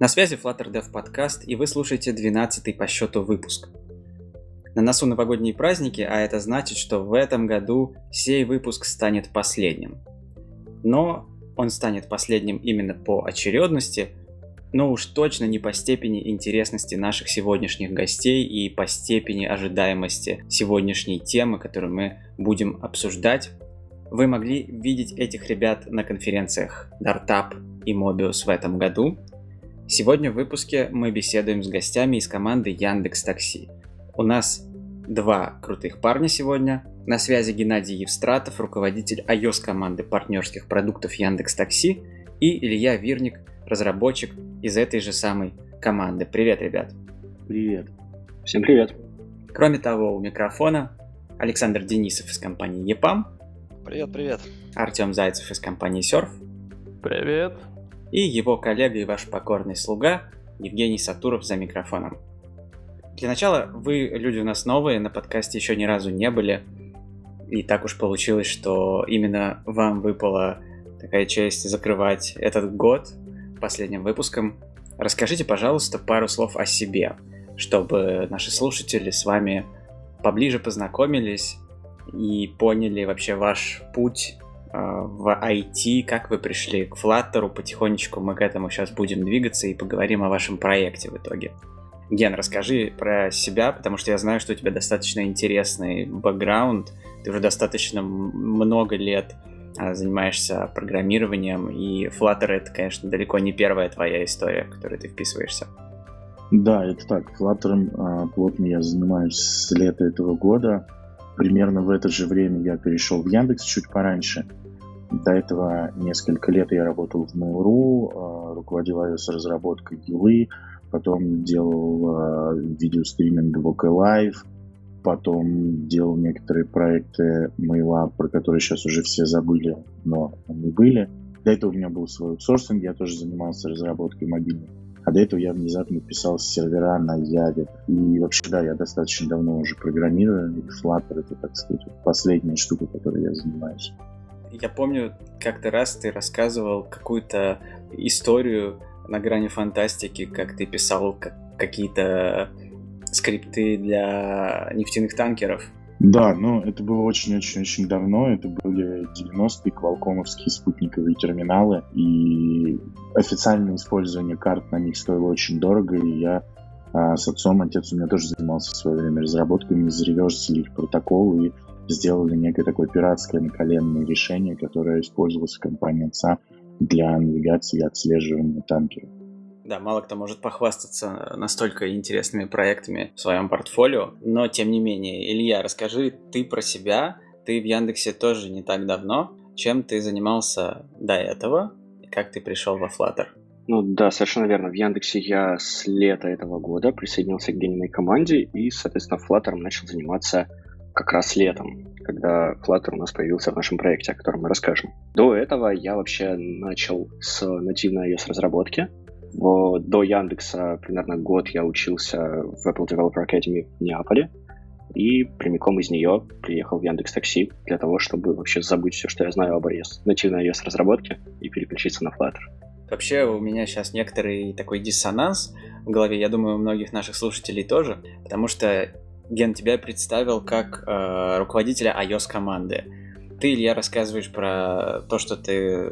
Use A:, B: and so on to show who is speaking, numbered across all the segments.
A: На связи Flutter Dev подкаст, и вы слушаете 12-й по счету выпуск. На носу новогодние праздники, а это значит, что в этом году сей выпуск станет последним. Но он станет последним именно по очередности, но уж точно не по степени интересности наших сегодняшних гостей и по степени ожидаемости сегодняшней темы, которую мы будем обсуждать. Вы могли видеть этих ребят на конференциях Dartup и Mobius в этом году – Сегодня в выпуске мы беседуем с гостями из команды Яндекс Такси. У нас два крутых парня сегодня. На связи Геннадий Евстратов, руководитель iOS команды партнерских продуктов Яндекс Такси, и Илья Вирник, разработчик из этой же самой команды. Привет, ребят.
B: Привет. Всем привет.
A: Кроме того, у микрофона Александр Денисов из компании EPAM.
C: Привет, привет.
A: Артем Зайцев из компании Surf.
D: Привет
A: и его коллега и ваш покорный слуга Евгений Сатуров за микрофоном. Для начала, вы люди у нас новые, на подкасте еще ни разу не были, и так уж получилось, что именно вам выпала такая честь закрывать этот год последним выпуском. Расскажите, пожалуйста, пару слов о себе, чтобы наши слушатели с вами поближе познакомились и поняли вообще ваш путь в IT, как вы пришли к Flutter, потихонечку мы к этому сейчас будем двигаться и поговорим о вашем проекте в итоге. Ген, расскажи про себя, потому что я знаю, что у тебя достаточно интересный бэкграунд, ты уже достаточно много лет а, занимаешься программированием, и Flutter это, конечно, далеко не первая твоя история, в которой ты вписываешься.
B: Да, это так. Flutter а, плотно я занимаюсь с лета этого года. Примерно в это же время я перешел в Яндекс чуть пораньше. До этого несколько лет я работал в Mail.ru, а, руководил iOS-разработкой Юлы, потом делал а, видеостриминг OK Live, потом делал некоторые проекты Mail, про которые сейчас уже все забыли, но они были. До этого у меня был свой аутсорсинг, я тоже занимался разработкой мобильных. А до этого я внезапно писал сервера на Яве. И вообще, да, я достаточно давно уже программирую. И Flutter — это, так сказать, последняя штука, которой я занимаюсь.
A: Я помню, как-то раз ты рассказывал какую-то историю на грани фантастики, как ты писал какие-то скрипты для нефтяных танкеров.
B: Да, но это было очень-очень-очень давно. Это были 90-е квалкомовские спутниковые терминалы. И официальное использование карт на них стоило очень дорого. И я а, с отцом, отец у меня тоже занимался в свое время разработками, зареверсили их протокол и сделали некое такое пиратское наколенное решение, которое использовалось в компании отца для навигации и отслеживания танкеров.
A: Да, мало кто может похвастаться настолько интересными проектами в своем портфолио, но тем не менее, Илья, расскажи ты про себя. Ты в Яндексе тоже не так давно. Чем ты занимался до этого и как ты пришел во Flutter?
C: Ну да, совершенно верно. В Яндексе я с лета этого года присоединился к Гениной команде и, соответственно, Flutter начал заниматься как раз летом, когда Flutter у нас появился в нашем проекте, о котором мы расскажем. До этого я вообще начал с нативной iOS-разработки. До Яндекса примерно год я учился в Apple Developer Academy в Неаполе, и прямиком из нее приехал в Яндекс Такси для того, чтобы вообще забыть все, что я знаю об iOS, нативной iOS разработке и переключиться на Flutter.
A: Вообще у меня сейчас некоторый такой диссонанс в голове, я думаю, у многих наших слушателей тоже, потому что Ген, тебя представил как э, руководителя iOS команды. Ты, Илья, рассказываешь про то, что ты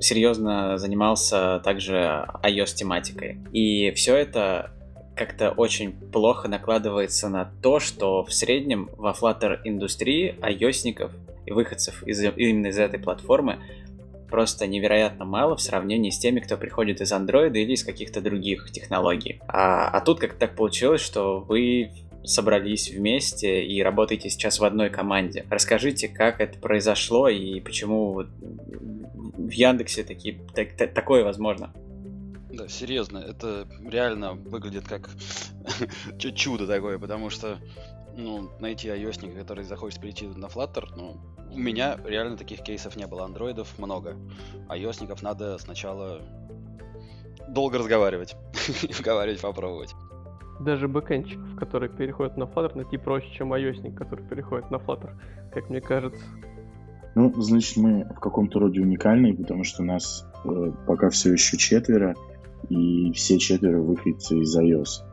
A: серьезно занимался также iOS тематикой. И все это как-то очень плохо накладывается на то, что в среднем во Flutter индустрии iOSников и выходцев из, именно из этой платформы просто невероятно мало в сравнении с теми, кто приходит из Android или из каких-то других технологий. А, а тут как так получилось, что вы собрались вместе и работаете сейчас в одной команде. Расскажите, как это произошло и почему в Яндексе такие, так, так, такое возможно?
D: Да, серьезно, это реально выглядит как чудо такое, потому что ну, найти ios который захочет перейти на Flutter, ну, у меня реально таких кейсов не было. Андроидов много. ios надо сначала долго разговаривать, разговаривать, попробовать
E: даже бэкэнчиков, которые переходят на Flutter, найти проще, чем ios который переходит на Flutter, как мне кажется.
B: Ну, значит, мы в каком-то роде уникальные, потому что нас э, пока все еще четверо, и все четверо выходцы из iOS.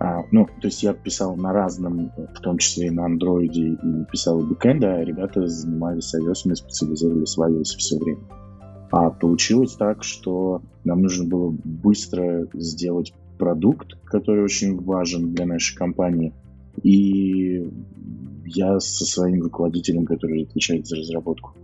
B: А, ну, то есть я писал на разном, в том числе и на андроиде, и писал и бэкэнд, а ребята занимались iOS, мы специализировались в iOS все время. А получилось так, что нам нужно было быстро сделать продукт, который очень важен для нашей компании. И я со своим руководителем, который отвечает за разработку в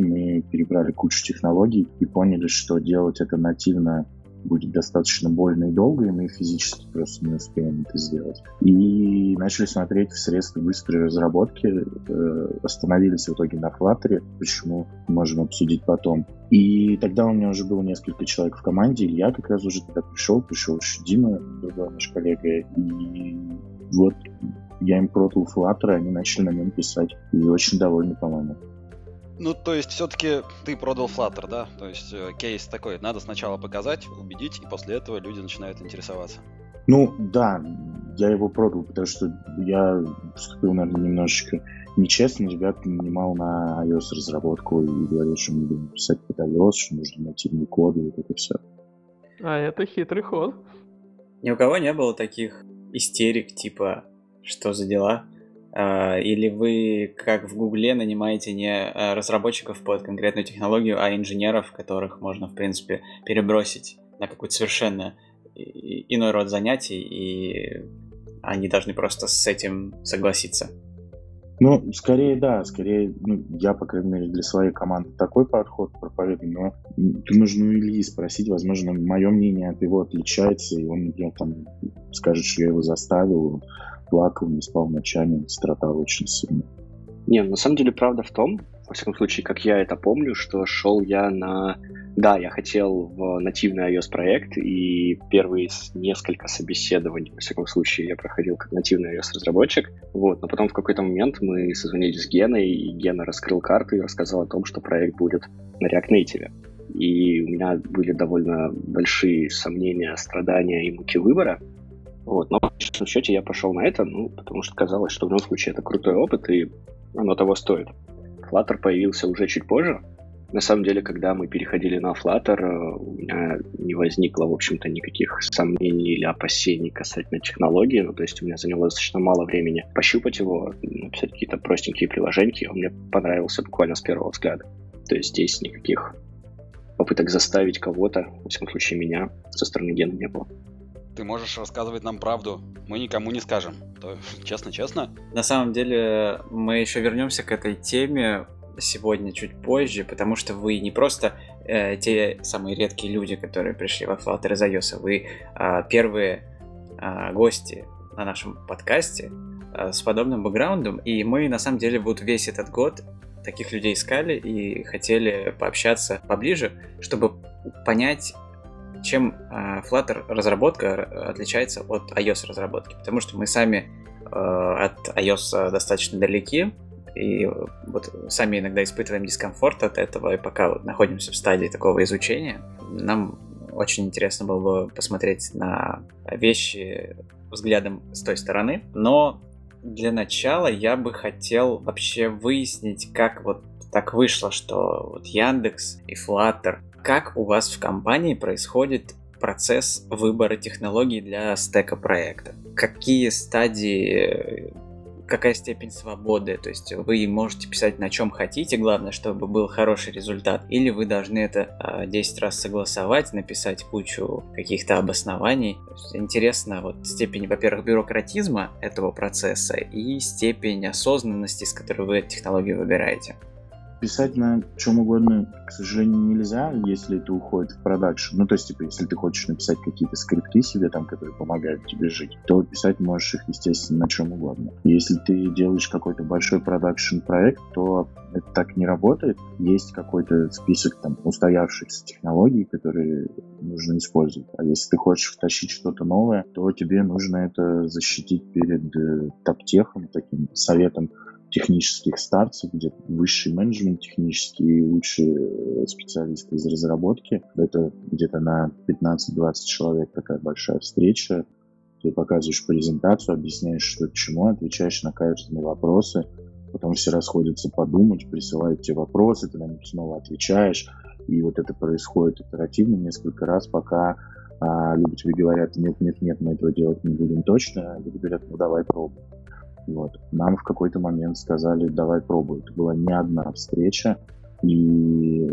B: мы перебрали кучу технологий и поняли, что делать это нативно будет достаточно больно и долго, и мы физически просто не успеем это сделать. И начали смотреть в средства быстрой разработки, э, остановились в итоге на Flutter, почему можем обсудить потом. И тогда у меня уже было несколько человек в команде, Илья как раз уже тогда пришел, пришел еще Дима, другой наш коллега, и вот я им продал Flutter, и они начали на нем писать, и очень довольны, по-моему.
D: Ну, то есть, все-таки ты продал Flutter, да? То есть, э, кейс такой, надо сначала показать, убедить, и после этого люди начинают интересоваться.
B: Ну, да, я его продал, потому что я поступил, наверное, немножечко нечестно. Ребят нанимал на iOS разработку и говорил, что мы будем писать под iOS, что нужно нативный код и вот это все.
E: А это хитрый ход.
A: Ни у кого не было таких истерик, типа, что за дела? А, или вы, как в Гугле, нанимаете не а, разработчиков под конкретную технологию, а инженеров, которых можно, в принципе, перебросить на какой-то совершенно иной род занятий, и они должны просто с этим согласиться.
B: Ну, скорее да, скорее, ну, я, по крайней мере, для своей команды такой подход проповедую, но нужно у Ильи спросить, возможно, мое мнение от его отличается, и он мне там скажет, что я его заставил, плакал, не спал ночами, страдал очень сильно.
C: Не, на самом деле правда в том, во всяком случае, как я это помню, что шел я на... Да, я хотел в нативный iOS проект, и первые несколько собеседований, во всяком случае, я проходил как нативный iOS разработчик. Вот, но потом в какой-то момент мы созвонились с Геной, и Гена раскрыл карту и рассказал о том, что проект будет на React Native. И у меня были довольно большие сомнения, страдания и муки выбора. Вот. Но в конечном счете я пошел на это, ну, потому что казалось, что в любом случае это крутой опыт, и оно того стоит. Flutter появился уже чуть позже. На самом деле, когда мы переходили на Flutter, э, у меня не возникло, в общем-то, никаких сомнений или опасений касательно технологии. Ну, то есть у меня заняло достаточно мало времени пощупать его, написать какие-то простенькие приложения. Он мне понравился буквально с первого взгляда. То есть здесь никаких попыток заставить кого-то, в всяком случае меня, со стороны Гена не было.
D: Ты можешь рассказывать нам правду, мы никому не скажем. То честно-честно.
A: На самом деле, мы еще вернемся к этой теме сегодня чуть позже, потому что вы не просто э, те самые редкие люди, которые пришли во Flutter из iOS, вы э, первые э, гости на нашем подкасте э, с подобным бэкграундом, и мы на самом деле вот весь этот год таких людей искали и хотели пообщаться поближе, чтобы понять, чем э, Flutter разработка отличается от iOS разработки, потому что мы сами э, от iOS достаточно далеки, и вот сами иногда испытываем дискомфорт от этого, и пока вот находимся в стадии такого изучения, нам очень интересно было бы посмотреть на вещи взглядом с той стороны, но для начала я бы хотел вообще выяснить, как вот так вышло, что вот Яндекс и Flutter как у вас в компании происходит процесс выбора технологий для стека проекта? Какие стадии какая степень свободы, то есть вы можете писать на чем хотите, главное, чтобы был хороший результат, или вы должны это а, 10 раз согласовать, написать кучу каких-то обоснований. интересно вот степень, во-первых, бюрократизма этого процесса и степень осознанности, с которой вы технологию выбираете
B: писать на чем угодно, к сожалению, нельзя, если это уходит в продакшн. Ну, то есть, типа, если ты хочешь написать какие-то скрипты себе там, которые помогают тебе жить, то писать можешь их, естественно, на чем угодно. Если ты делаешь какой-то большой продакшн проект, то это так не работает. Есть какой-то список там устоявшихся технологий, которые нужно использовать. А если ты хочешь втащить что-то новое, то тебе нужно это защитить перед э, топтехом, таким советом технических старцев, где высший менеджмент технический и лучшие э, специалисты из разработки. Это где-то на 15-20 человек такая большая встреча. Ты показываешь презентацию, объясняешь, что к чему, отвечаешь на каверзные вопросы. Потом все расходятся подумать, присылают тебе вопросы, ты на них снова отвечаешь. И вот это происходит оперативно несколько раз, пока а люди тебе говорят, нет, нет, нет, мы этого делать не будем точно, а люди говорят, ну давай пробуй. Вот. Нам в какой-то момент сказали, давай пробуй. Это была не одна встреча, и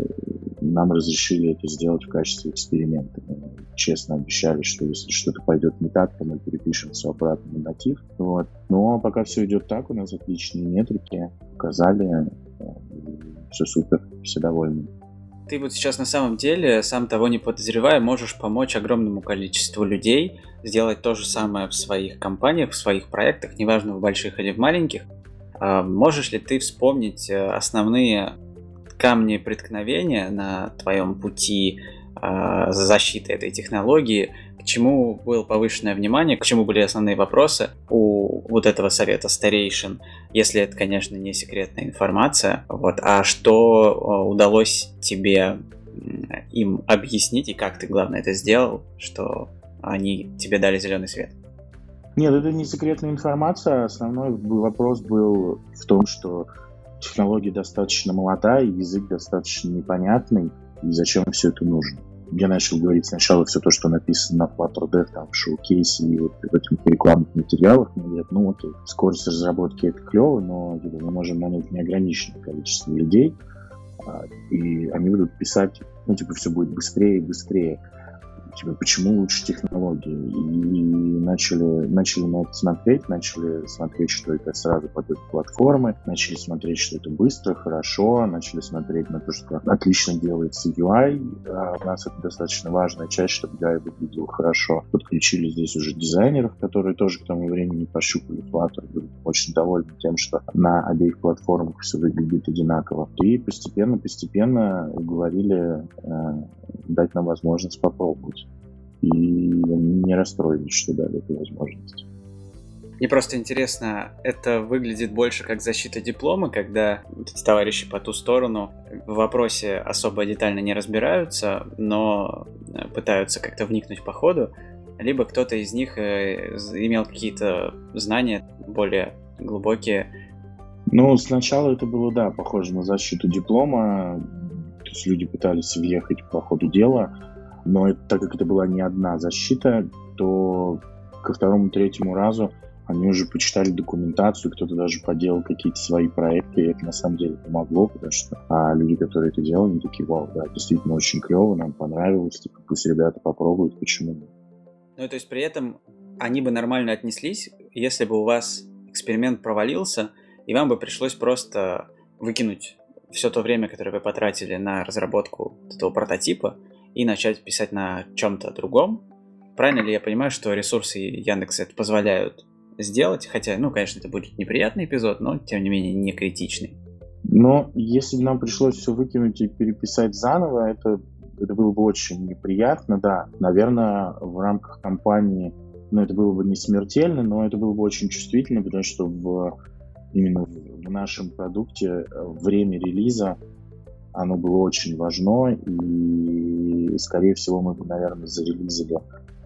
B: нам разрешили это сделать в качестве эксперимента. Мы честно обещали, что если что-то пойдет не так, то мы перепишем все обратно на натив. Вот. Но пока все идет так, у нас отличные метрики, показали, э, все супер, все довольны.
A: Ты вот сейчас на самом деле, сам того не подозревая, можешь помочь огромному количеству людей сделать то же самое в своих компаниях, в своих проектах, неважно в больших или в маленьких. А можешь ли ты вспомнить э, основные камни преткновения на твоем пути э, защиты этой технологии, чему было повышенное внимание, к чему были основные вопросы у вот этого совета старейшин, если это, конечно, не секретная информация, вот, а что э, удалось тебе им объяснить и как ты, главное, это сделал, что они тебе дали зеленый свет?
B: Нет, это не секретная информация. Основной вопрос был в том, что технология достаточно молодая, язык достаточно непонятный, и зачем все это нужно. Я начал говорить сначала все то, что написано на Flutter там, в шоу-кейсе и вот в этих рекламных материалах. Мне говорят, ну окей, скорость разработки это клево, но типа, мы можем нанять неограниченное количество людей, а, и они будут писать, ну, типа, все будет быстрее и быстрее типа, почему лучше технологии. И начали, начали на это смотреть, начали смотреть, что это сразу под эту платформы, начали смотреть, что это быстро, хорошо, начали смотреть на то, что отлично делается UI. А у нас это достаточно важная часть, чтобы UI выглядел хорошо. Подключили здесь уже дизайнеров, которые тоже к тому времени пощупали Flutter, были очень довольны тем, что на обеих платформах все выглядит одинаково. И постепенно-постепенно уговорили э, дать нам возможность попробовать и не расстроились, что дали эту возможность.
A: Мне просто интересно, это выглядит больше как защита диплома, когда товарищи по ту сторону в вопросе особо детально не разбираются, но пытаются как-то вникнуть по ходу, либо кто-то из них э, имел какие-то знания более глубокие.
B: Ну, сначала это было, да, похоже на защиту диплома, то есть люди пытались въехать по ходу дела, но это, так как это была не одна защита, то ко второму-третьему разу они уже почитали документацию, кто-то даже поделал какие-то свои проекты, и это на самом деле помогло, потому что а люди, которые это делали, они такие, вау, да, действительно очень клево, нам понравилось, типа, пусть ребята попробуют, почему нет.
A: Ну, то есть при этом они бы нормально отнеслись, если бы у вас эксперимент провалился, и вам бы пришлось просто выкинуть все то время, которое вы потратили на разработку этого прототипа, и начать писать на чем-то другом. Правильно ли я понимаю, что ресурсы Яндекса это позволяют сделать? Хотя, ну, конечно, это будет неприятный эпизод, но, тем не менее, не критичный.
B: Но если бы нам пришлось все выкинуть и переписать заново, это, это было бы очень неприятно, да. Наверное, в рамках компании, ну, это было бы не смертельно, но это было бы очень чувствительно, потому что в, именно в нашем продукте э, время релиза оно было очень важно, и, скорее всего, мы бы, наверное, зарелизили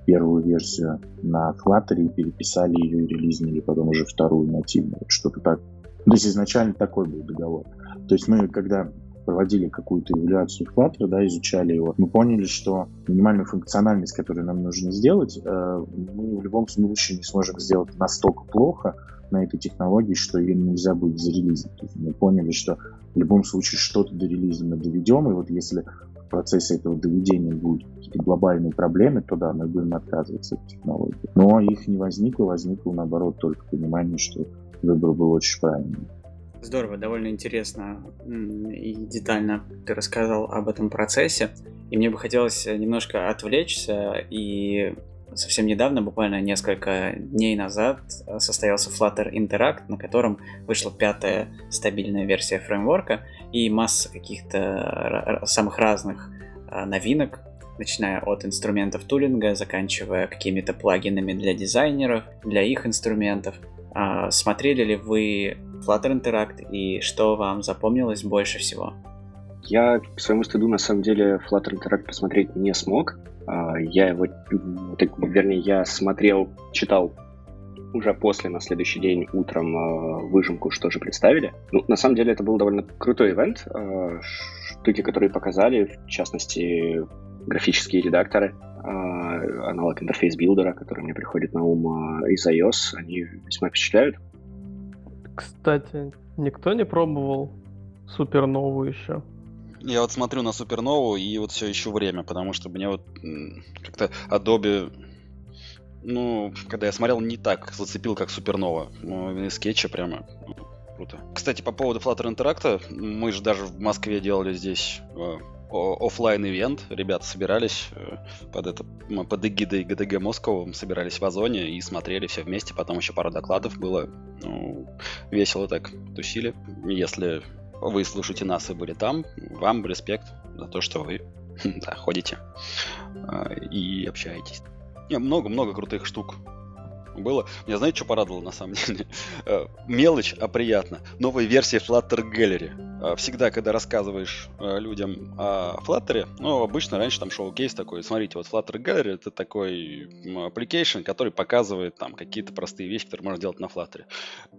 B: первую версию на Flutter и переписали ее и релизнили потом уже вторую нативную, что-то так. То есть изначально такой был договор. То есть мы, когда проводили какую-то эволюцию Flutter, да, изучали его, мы поняли, что минимальную функциональность, которую нам нужно сделать, э, мы в любом случае не сможем сделать настолько плохо, на этой технологии, что ее нельзя будет зарелизить. Мы поняли, что в любом случае что-то до релиза мы доведем, и вот если в процессе этого доведения будут какие-то глобальные проблемы, то да, мы будем отказываться от технологии. Но их не возникло, возникло наоборот только понимание, что выбор был очень правильный.
A: Здорово, довольно интересно и детально ты рассказал об этом процессе. И мне бы хотелось немножко отвлечься и совсем недавно, буквально несколько дней назад, э, состоялся Flutter Interact, на котором вышла пятая стабильная версия фреймворка и масса каких-то самых разных э, новинок, начиная от инструментов тулинга, заканчивая какими-то плагинами для дизайнеров, для их инструментов. А, смотрели ли вы Flutter Interact и что вам запомнилось больше всего?
C: Я, к своему стыду, на самом деле, Flutter Interact посмотреть не смог. А, я его, вернее, я смотрел, читал уже после, на следующий день утром а, выжимку, что же представили. Ну, на самом деле, это был довольно крутой ивент. А, штуки, которые показали, в частности, графические редакторы, аналог Interface Builder а, который мне приходит на ум из iOS, они весьма впечатляют.
E: Кстати, никто не пробовал суперновую еще?
D: Я вот смотрю на супернову и вот все ищу время, потому что мне вот как-то Adobe ну, когда я смотрел, не так зацепил, как Супернова. Ну, скетча прямо ну, круто. Кстати, по поводу Flutter Interact, мы же даже в Москве делали здесь э, офлайн ивент ребята собирались э, под это под эгидой ГДГ Москву собирались в Озоне и смотрели все вместе потом еще пару докладов было ну, весело так тусили если вы слушаете нас и были там вам респект за то что вы да, ходите э, и общаетесь. Много-много крутых штук было. Меня знаете, что порадовало на самом деле? Э, мелочь, а приятно. Новая версия Flutter Gallery. Э, всегда, когда рассказываешь э, людям о Flutter, ну, обычно раньше там шоу-кейс такой, смотрите, вот Flutter Gallery это такой application, который показывает там какие-то простые вещи, которые можно делать на Flutter.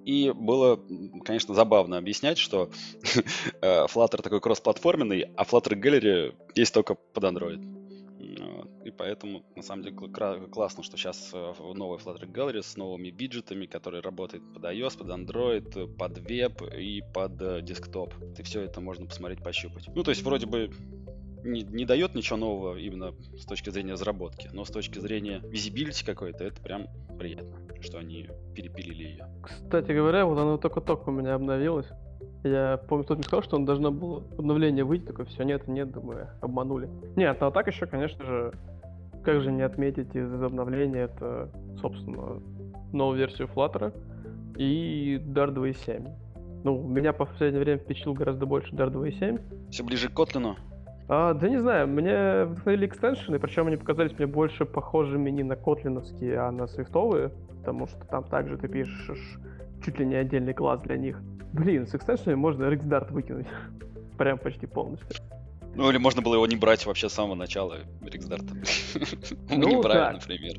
D: И было, конечно, забавно объяснять, что Flutter такой кроссплатформенный, а Flutter Gallery есть только под Android. И поэтому, на самом деле, классно, что сейчас э, новый Flutter Gallery с новыми виджетами, который работает под iOS, под Android, под веб и под э, десктоп. И все это можно посмотреть, пощупать. Ну, то есть, вроде бы не, не дает ничего нового именно с точки зрения разработки, но с точки зрения визибилити какой-то, это прям приятно, что они перепилили ее.
E: Кстати говоря, вот она только-только у меня обновилась. Я помню, кто-то мне сказал, что он должно было обновление выйти, такой, все, нет, нет, думаю, обманули. Нет, ну а так еще, конечно же, как же не отметить из обновления это, собственно, новую версию Flutter и Dart 2.7. Ну, меня по последнее время впечатлил гораздо больше Dart 2.7.
D: Все ближе к Kotlin?
E: А, да не знаю, мне вдохновили экстеншены, причем они показались мне больше похожими не на котлиновские, а на свифтовые, потому что там также ты пишешь чуть ли не отдельный класс для них. Блин, с экстеншенами можно RxDart выкинуть. Прям почти полностью.
D: Ну или можно было его не брать вообще с самого начала Риксдарта. Ну, не брать, например.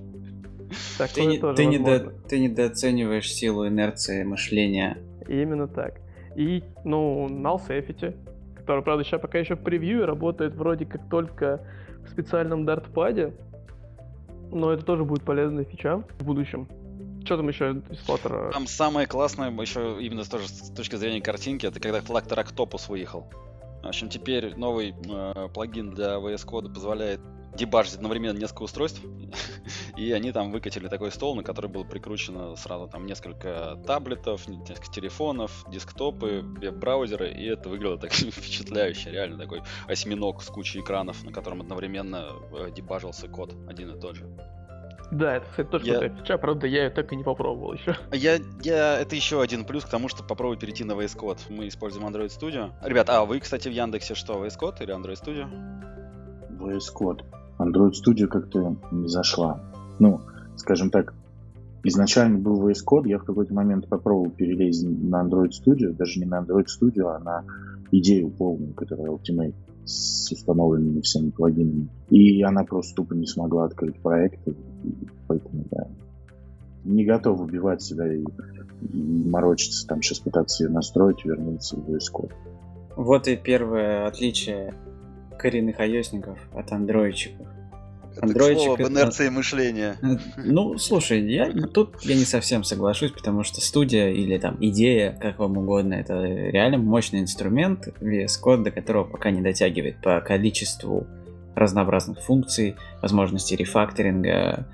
A: ты, не, ты, недо, ты недооцениваешь силу инерции мышления.
E: Именно так. И, ну, null safety, который, правда, сейчас пока еще в превью работает вроде как только в специальном дартпаде, но это тоже будет полезная фича в будущем. Что там еще из Flutter?
D: Там самое классное, еще именно тоже с точки зрения картинки, это когда Flutter Octopus выехал. В общем, теперь новый э, плагин для VS Code позволяет дебажить одновременно несколько устройств, и они там выкатили такой стол, на который было прикручено сразу там несколько таблетов, несколько телефонов, десктопы, веб-браузеры, и это выглядело так впечатляюще, реально такой осьминог с кучей экранов, на котором одновременно э, дебажился код один и тот же.
E: Да, это, кстати, тоже я... крутая фича, правда, я ее так и не попробовал еще.
D: Я, я, это еще один плюс к тому, что попробую перейти на VS Code. Мы используем Android Studio. Ребят, а вы, кстати, в Яндексе что, VS Code или Android Studio?
B: VS Code. Android Studio как-то не зашла. Ну, скажем так, изначально был VS Code, я в какой-то момент попробовал перелезть на Android Studio, даже не на Android Studio, а на идею полную, которая Ultimate с установленными всеми плагинами. И она просто тупо не смогла открыть проект, поэтому да, не готов убивать себя и, и морочиться, там сейчас пытаться ее настроить, вернуться в Code.
A: Вот и первое отличие коренных ios от андроидчиков.
D: Андроидчик об инерции мышления.
A: Ну, слушай, я тут я не совсем соглашусь, потому что студия или там идея, как вам угодно, это реально мощный инструмент VS Code, до которого пока не дотягивает по количеству разнообразных функций, возможностей рефакторинга,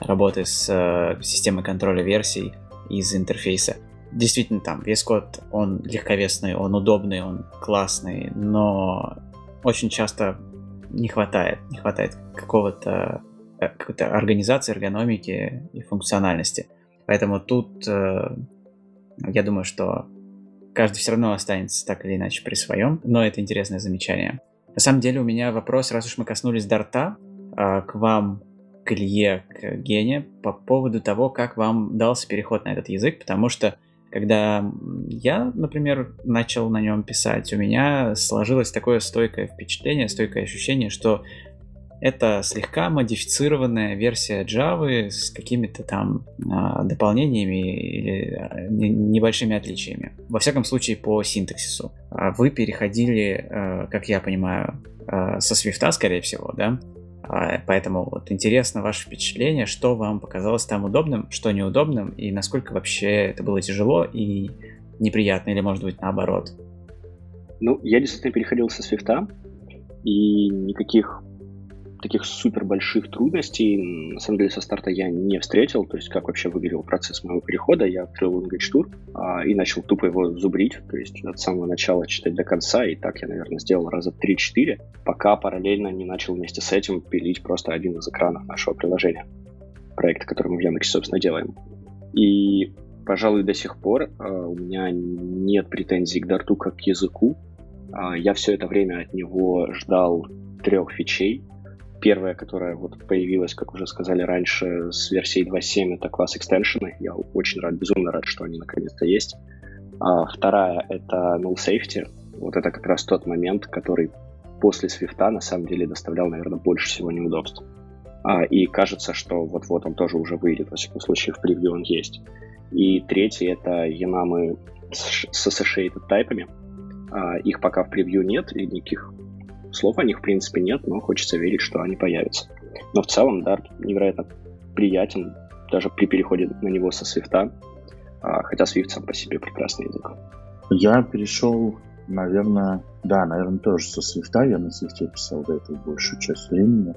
A: работы с э, системой контроля версий из интерфейса. Действительно, там VS Code, он легковесный, он удобный, он классный, но очень часто не хватает. Не хватает какого-то э, какой-то организации, эргономики и функциональности. Поэтому тут э, я думаю, что каждый все равно останется так или иначе при своем, но это интересное замечание. На самом деле у меня вопрос, раз уж мы коснулись Дарта, э, к вам, к Илье, к Гене, по поводу того, как вам дался переход на этот язык, потому что когда я, например, начал на нем писать, у меня сложилось такое стойкое впечатление, стойкое ощущение, что это слегка модифицированная версия Java с какими-то там а, дополнениями или а, небольшими отличиями. Во всяком случае, по синтаксису. А вы переходили, а, как я понимаю, а, со Swift, скорее всего, да? А, поэтому вот интересно ваше впечатление, что вам показалось там удобным, что неудобным, и насколько вообще это было тяжело и неприятно, или может быть наоборот.
C: Ну, я действительно переходил со свифта, и никаких таких супер больших трудностей, на самом деле, со старта я не встретил. То есть, как вообще выглядел процесс моего перехода. Я открыл Language Tour а, и начал тупо его зубрить. То есть, от самого начала читать до конца. И так я, наверное, сделал раза 3-4, пока параллельно не начал вместе с этим пилить просто один из экранов нашего приложения. Проекта, который мы в Яндексе, собственно, делаем. И, пожалуй, до сих пор а, у меня нет претензий к Дарту как к языку. А, я все это время от него ждал трех фичей, Первая, которая вот появилась, как уже сказали раньше, с версией 2.7, это класс экстеншены. Я очень рад, безумно рад, что они наконец-то есть. А вторая — это null safety. Вот это как раз тот момент, который после свифта на самом деле доставлял, наверное, больше всего неудобств. А, и кажется, что вот-вот он тоже уже выйдет, во всяком случае, в превью он есть. И третий — это янамы с associated тайпами. А, их пока в превью нет, и никаких Слов о них, в принципе, нет, но хочется верить, что они появятся. Но в целом Dart невероятно приятен, даже при переходе на него со свифта, а, хотя Swift сам по себе прекрасный язык.
B: Я перешел, наверное, да, наверное, тоже со свифта. Я на свифте писал до этого большую часть времени.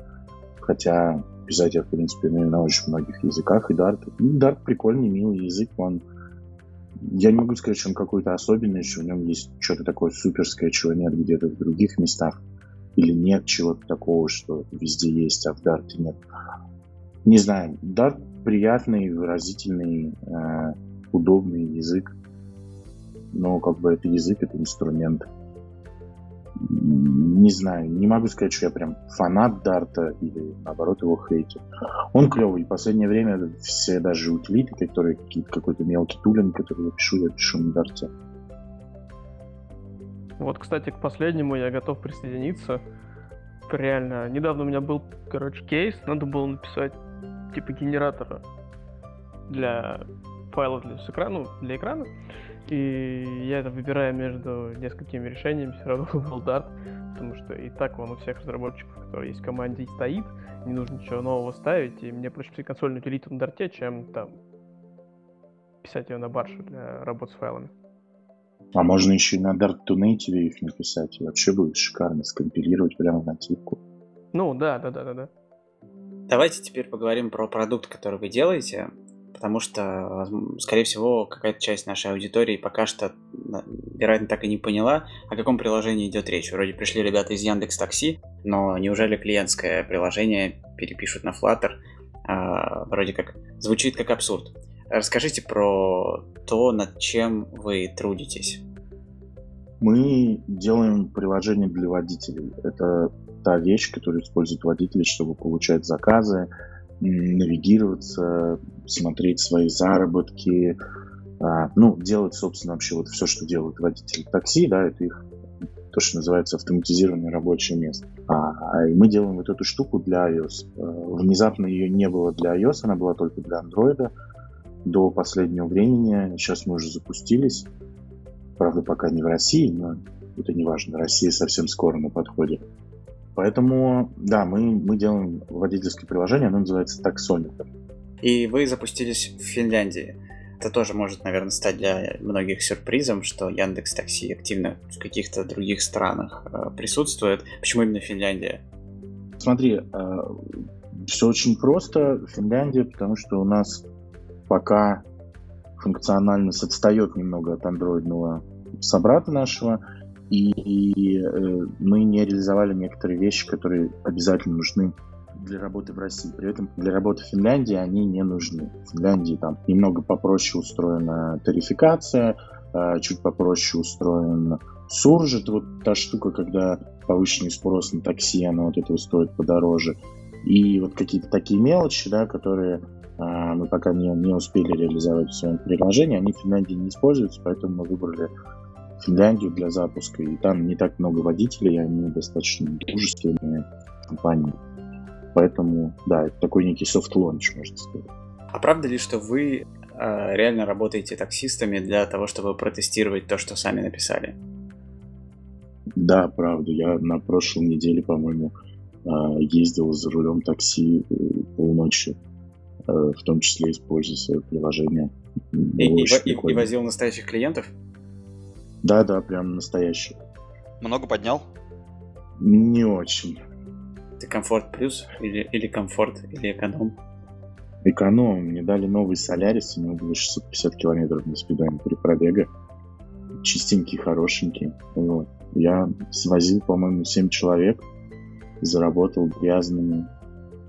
B: Хотя писать я, в принципе, умею на очень многих языках. И Dart, ну, Dart прикольный, милый язык. Он я не могу сказать, что он какой-то особенный, что в нем есть что-то такое суперское, чего нет где-то в других местах или нет чего-то такого, что везде есть, а в Dart нет. Не знаю, Dart приятный, выразительный, э, удобный язык, но как бы это язык, это инструмент. Не знаю, не могу сказать, что я прям фанат Дарта или наоборот его хейтер. Он клевый. В последнее время все даже утилиты, которые какие-то какой-то мелкий тулинг, который я пишу, я пишу на Дарте.
E: Вот, кстати, к последнему я готов присоединиться. Реально, недавно у меня был, короче, кейс, надо было написать, типа, генератора для файлов для, экрана, ну, для экрана. И я это выбираю между несколькими решениями, все равно выбрал Dart, потому что и так он у всех разработчиков, которые есть в команде, стоит, не нужно ничего нового ставить, и мне проще писать консольную утилиту на Dart, чем там писать ее на барше для работы с файлами.
B: А можно еще и на Dart to Native их написать. И вообще будет шикарно скомпилировать прямо в нативку.
E: Ну, да, да, да, да, да.
A: Давайте теперь поговорим про продукт, который вы делаете, потому что, скорее всего, какая-то часть нашей аудитории пока что, вероятно, так и не поняла, о каком приложении идет речь. Вроде пришли ребята из Яндекс Такси, но неужели клиентское приложение перепишут на Flutter? А, вроде как звучит как абсурд. Расскажите про то, над чем вы трудитесь.
B: Мы делаем приложение для водителей. Это та вещь, которую используют водители, чтобы получать заказы, навигироваться, смотреть свои заработки, а, ну, делать, собственно, вообще вот все, что делают водители такси, да, это их то, что называется автоматизированное рабочее место. А, и мы делаем вот эту штуку для iOS. А, внезапно ее не было для iOS, она была только для Android до последнего времени. Сейчас мы уже запустились. Правда, пока не в России, но это не важно. Россия совсем скоро на подходе. Поэтому, да, мы, мы делаем водительское приложение, оно называется Taxometer.
A: И вы запустились в Финляндии. Это тоже может, наверное, стать для многих сюрпризом, что Яндекс Такси активно в каких-то других странах э, присутствует. Почему именно Финляндия?
B: Смотри, э, все очень просто. Финляндия, потому что у нас пока функциональность отстает немного от андроидного собрата нашего, и, и э, мы не реализовали некоторые вещи, которые обязательно нужны для работы в России. При этом для работы в Финляндии они не нужны. В Финляндии там немного попроще устроена тарификация, э, чуть попроще устроен суржит, вот та штука, когда повышенный спрос на такси, оно вот этого стоит подороже. И вот какие-то такие мелочи, да, которые мы пока не, не успели реализовать в своем приложении. Они в Финляндии не используются, поэтому мы выбрали Финляндию для запуска. И там не так много водителей, они достаточно дружественные компании. Поэтому, да, это такой некий soft launch, можно сказать.
A: А правда ли, что вы э, реально работаете таксистами для того, чтобы протестировать то, что сами написали?
B: Да, правда. Я на прошлой неделе, по-моему, ездил за рулем такси полночи, в том числе используя свое приложение.
A: И, и, и, и возил настоящих клиентов?
B: Да, да, прям настоящих.
D: Много поднял?
B: Не очень.
A: Ты комфорт плюс или, или комфорт, или эконом?
B: Эконом. Мне дали новый Солярис, у него было 650 километров на спидометре пробега. Чистенький, хорошенький. Вот. Я свозил, по-моему, 7 человек, заработал грязными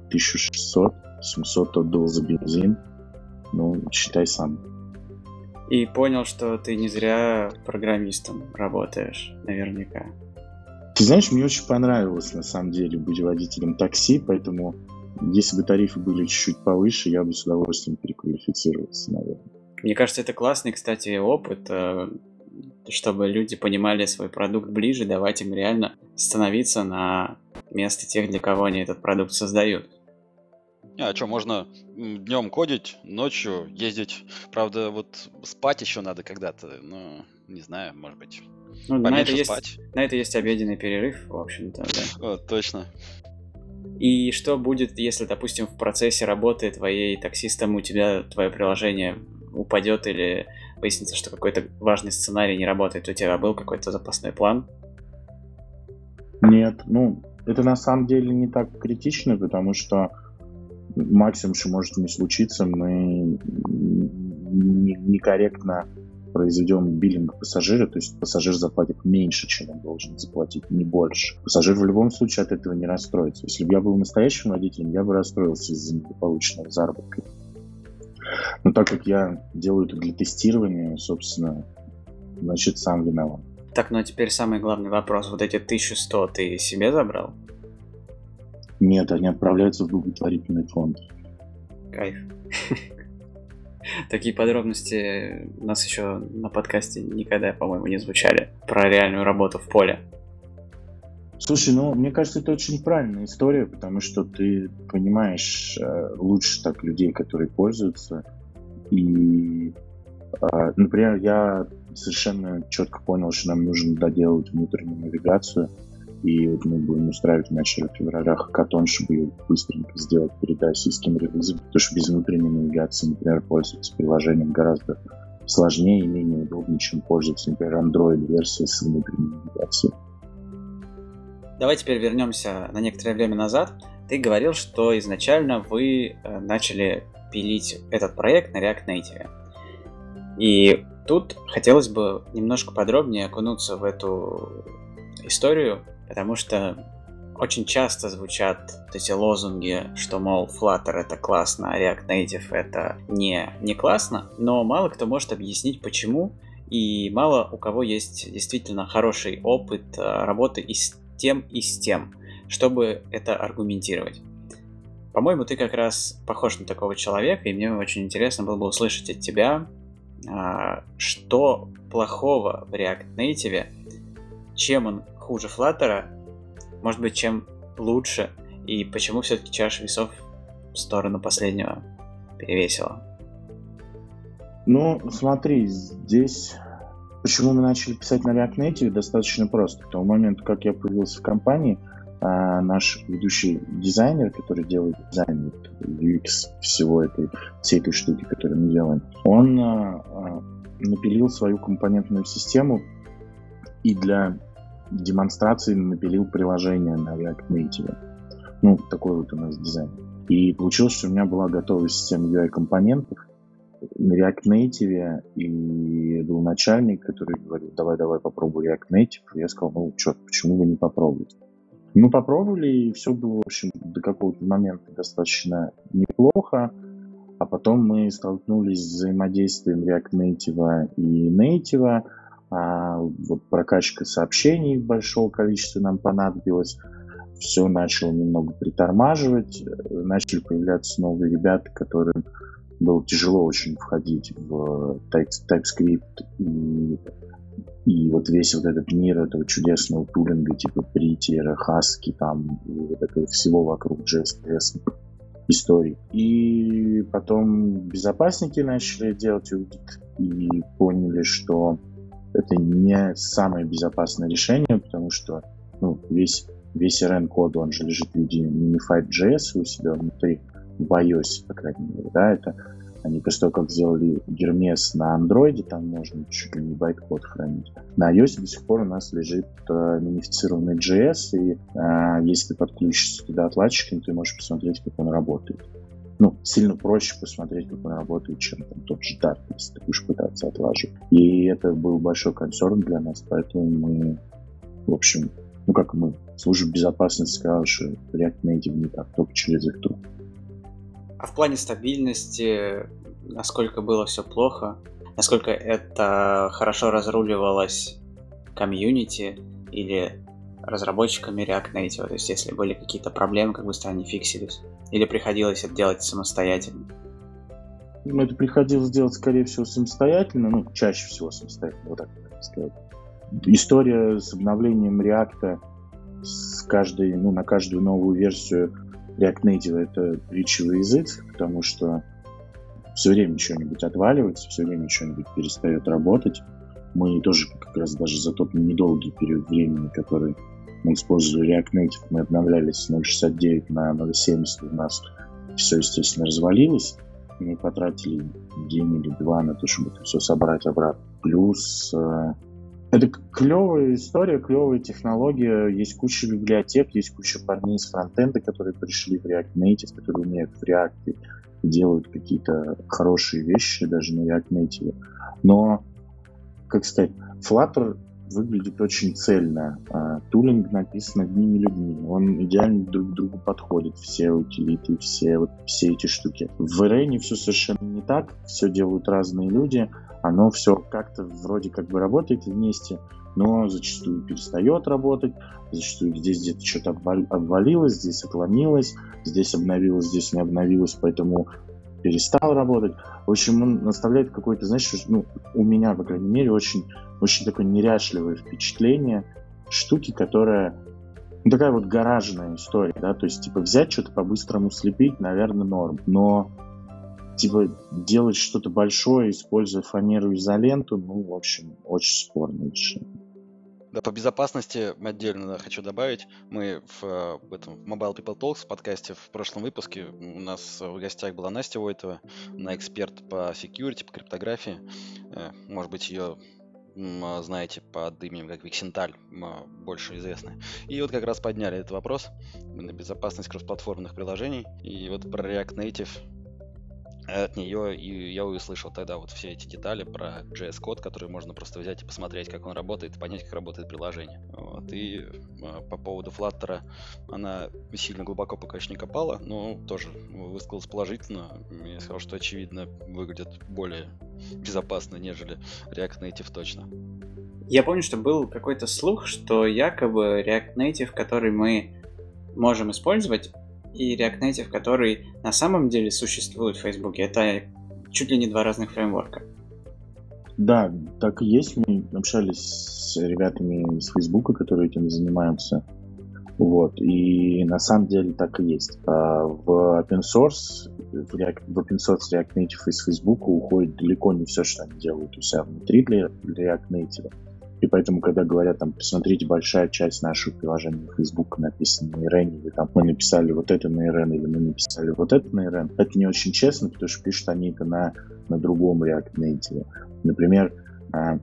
B: 1600, 700 отдал за бензин. Ну, считай сам.
A: И понял, что ты не зря программистом работаешь, наверняка.
B: Ты знаешь, мне очень понравилось на самом деле быть водителем такси, поэтому если бы тарифы были чуть-чуть повыше, я бы с удовольствием переквалифицировался, наверное.
A: Мне кажется, это классный, кстати, опыт, э, чтобы люди понимали свой продукт ближе, давать им реально становиться на место тех, для кого они этот продукт создают.
D: А что, можно днем кодить, ночью ездить. Правда, вот спать еще надо когда-то. Ну, не знаю, может быть.
A: Ну, на это, есть, на это есть обеденный перерыв, в общем-то,
D: да. О, точно.
A: И что будет, если, допустим, в процессе работы твоей таксистом у тебя твое приложение упадет или выяснится, что какой-то важный сценарий не работает, у тебя был какой-то запасной план?
B: Нет, ну, это на самом деле не так критично, потому что максимум, что может не случиться, мы некорректно произведем биллинг пассажира, то есть пассажир заплатит меньше, чем он должен заплатить, не больше. Пассажир в любом случае от этого не расстроится. Если бы я был настоящим водителем, я бы расстроился из-за недополученного заработка. Но так как я делаю это для тестирования, собственно, значит, сам виноват.
A: Так, ну а теперь самый главный вопрос. Вот эти 1100 ты себе забрал?
B: Нет, они отправляются в благотворительный фонд.
A: Кайф. Такие подробности у нас еще на подкасте никогда, по-моему, не звучали. Про реальную работу в поле.
B: Слушай, ну, мне кажется, это очень правильная история, потому что ты понимаешь э, лучше так людей, которые пользуются. И, э, например, я совершенно четко понял, что нам нужно доделать внутреннюю навигацию – и мы будем устраивать в начале февраля хакатон, чтобы ее быстренько сделать перед российским релизом, потому что без внутренней навигации, например, пользоваться приложением гораздо сложнее и менее удобнее, чем пользоваться, например, Android-версией с внутренней навигацией.
A: Давай теперь вернемся на некоторое время назад. Ты говорил, что изначально вы э, начали пилить этот проект на React Native. И тут хотелось бы немножко подробнее окунуться в эту историю, потому что очень часто звучат эти лозунги, что, мол, Flutter это классно, а React Native это не, не классно, но мало кто может объяснить, почему, и мало у кого есть действительно хороший опыт э, работы и с тем, и с тем, чтобы это аргументировать. По-моему, ты как раз похож на такого человека, и мне очень интересно было бы услышать от тебя, а, что плохого в React Native, чем он хуже Флаттера, может быть, чем лучше, и почему все-таки чаша весов в сторону последнего перевесила?
B: Ну, смотри, здесь почему мы начали писать на React Native достаточно просто. К тому моменту, как я появился в компании, а, наш ведущий дизайнер, который делает дизайн UX всего этой, всей этой штуки, которую мы делаем, он а, а, напилил свою компонентную систему и для демонстрации напилил приложение на React Native. Ну, такой вот у нас дизайн. И получилось, что у меня была готовая система UI-компонентов на React Native, и был начальник, который говорил, давай-давай попробуй React Native. Я сказал, ну, что, почему вы не попробуете? Мы попробовали, и все было, в общем, до какого-то момента достаточно неплохо. А потом мы столкнулись с взаимодействием React Native и Native, а, вот прокачка сообщений большого количества нам понадобилось. Все начало немного притормаживать, начали появляться новые ребята, которым было тяжело очень входить в TypeScript и, и вот весь вот этот мир этого чудесного тулинга типа Prettier, Husky там и вот этого всего вокруг JS историй. И потом безопасники начали делать аудит и поняли, что это не самое безопасное решение, потому что ну, весь весь RN-код, он же лежит в виде Unified.js у себя внутри, в iOS, по крайней мере, да, это они после того, как сделали Гермес на андроиде, там можно чуть ли не байт-код хранить. На iOS до сих пор у нас лежит э, минифицированный JS, и э, если ты подключишься туда отладчиком, ты можешь посмотреть, как он работает. Ну, сильно проще посмотреть, как он работает, чем там, тот же Dart, если ты будешь пытаться отлаживать. И это был большой концерн для нас, поэтому мы, в общем, ну как мы, служба безопасности сказала, что React Native не так, только через их труд.
A: А в плане стабильности, насколько было все плохо, насколько это хорошо разруливалось комьюнити или разработчиками React Native, то есть если были какие-то проблемы, как быстро они фиксились, или приходилось это делать самостоятельно?
B: Ну, это приходилось делать, скорее всего, самостоятельно, ну, чаще всего самостоятельно, вот так сказать. История с обновлением React с каждой, ну, на каждую новую версию React Native это речевый язык, потому что все время что-нибудь отваливается, все время что-нибудь перестает работать. Мы тоже как раз даже за тот недолгий период времени, который мы использовали React Native, мы обновлялись с 0.69 на 0.70, у нас все, естественно, развалилось. Мы потратили день или два на то, чтобы это все собрать обратно. Плюс э, это клевая история, клевая технология. Есть куча библиотек, есть куча парней с фронтенда, которые пришли в React Native, которые умеют в React и делают какие-то хорошие вещи даже на React Native. Но, как сказать, Flutter выглядит очень цельно. А, тулинг написан одними людьми. Он идеально друг к другу подходит. Все утилиты, все, вот, все эти штуки. В RN все совершенно не так. Все делают разные люди оно все как-то вроде как бы работает вместе, но зачастую перестает работать, зачастую здесь где-то что-то обвалилось, здесь отломилось, здесь обновилось, здесь не обновилось, поэтому перестал работать. В общем, он оставляет какое-то, знаешь, ну, у меня, по крайней мере, очень, очень такое неряшливое впечатление штуки, которая ну, такая вот гаражная история, да, то есть, типа, взять что-то по-быстрому слепить, наверное, норм, но типа делать что-то большое, используя фанеру изоленту, ну, в общем, очень спорное решение.
D: Да, по безопасности отдельно хочу добавить. Мы в, э, в этом в Mobile People Talks подкасте в прошлом выпуске у нас в гостях была Настя Войтова, она эксперт по security, по криптографии. Э, может быть, ее знаете под именем как Виксенталь, больше известны. И вот как раз подняли этот вопрос на безопасность кроссплатформенных приложений. И вот про React Native от нее и я услышал тогда вот все эти детали про JS-код, который можно просто взять и посмотреть, как он работает, понять, как работает приложение. Вот. И э, по поводу Flutter она сильно глубоко пока еще не копала, но тоже высказалась положительно. Я сказал, что очевидно выглядит более безопасно, нежели React Native точно.
A: Я помню, что был какой-то слух, что якобы React Native, который мы можем использовать, и React Native, который на самом деле существует в Facebook. Это чуть ли не два разных фреймворка.
B: Да, так и есть. Мы общались с ребятами из Facebook, которые этим занимаются. Вот. И на самом деле так и есть. А в open source, в, React, в open source React Native из Facebook уходит далеко не все, что они делают у себя внутри для, React Native. И поэтому, когда говорят, там, посмотрите, большая часть нашего приложения Facebook написана на RN, или там мы написали вот это на RN, или мы написали вот это на RN, это не очень честно, потому что пишут они это на, на другом React Native. Например, а,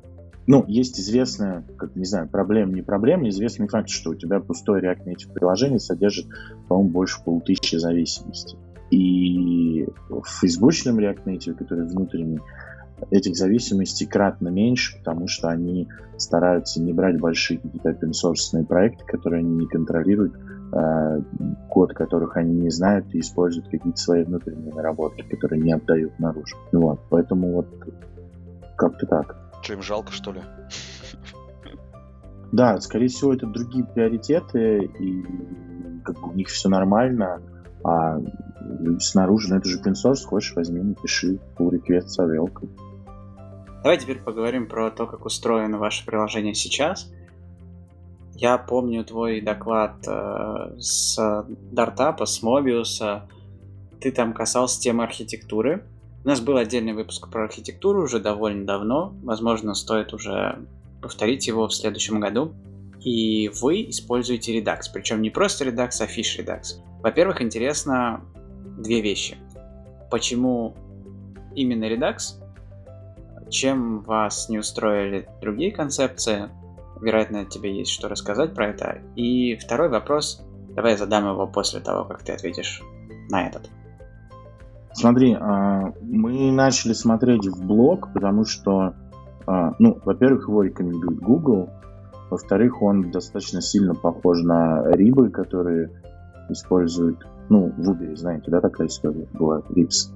B: ну, есть известная, как, не знаю, проблема, не проблема, известный факт, что у тебя пустое React Native приложение содержит, по-моему, больше полутысячи зависимостей. И в фейсбучном React Native, который внутренний, этих зависимостей кратно меньше, потому что они стараются не брать большие какие-то open проекты, которые они не контролируют, э, код которых они не знают и используют какие-то свои внутренние наработки, которые не отдают наружу. Вот, поэтому вот как-то так.
D: Что, им жалко, что ли?
B: Да, скорее всего, это другие приоритеты, и как бы у них все нормально, а снаружи, ну это же open source, хочешь, возьми, напиши pull request с
A: Давай теперь поговорим про то, как устроено ваше приложение сейчас. Я помню твой доклад э, с Дартапа, с Мобиуса. Ты там касался темы архитектуры. У нас был отдельный выпуск про архитектуру уже довольно давно. Возможно, стоит уже повторить его в следующем году. и вы используете Redux. Причем не просто Redux, а Fish Redux. Во-первых, интересно две вещи. Почему именно Redux? Чем вас не устроили другие концепции? Вероятно, тебе есть что рассказать про это. И второй вопрос, давай я задам его после того, как ты ответишь на этот.
B: Смотри, а, мы начали смотреть в блог, потому что, а, ну, во-первых, его рекомендует Google, во-вторых, он достаточно сильно похож на рибы, которые используют, ну, в Uber, знаете, да, такая история была, Рипс.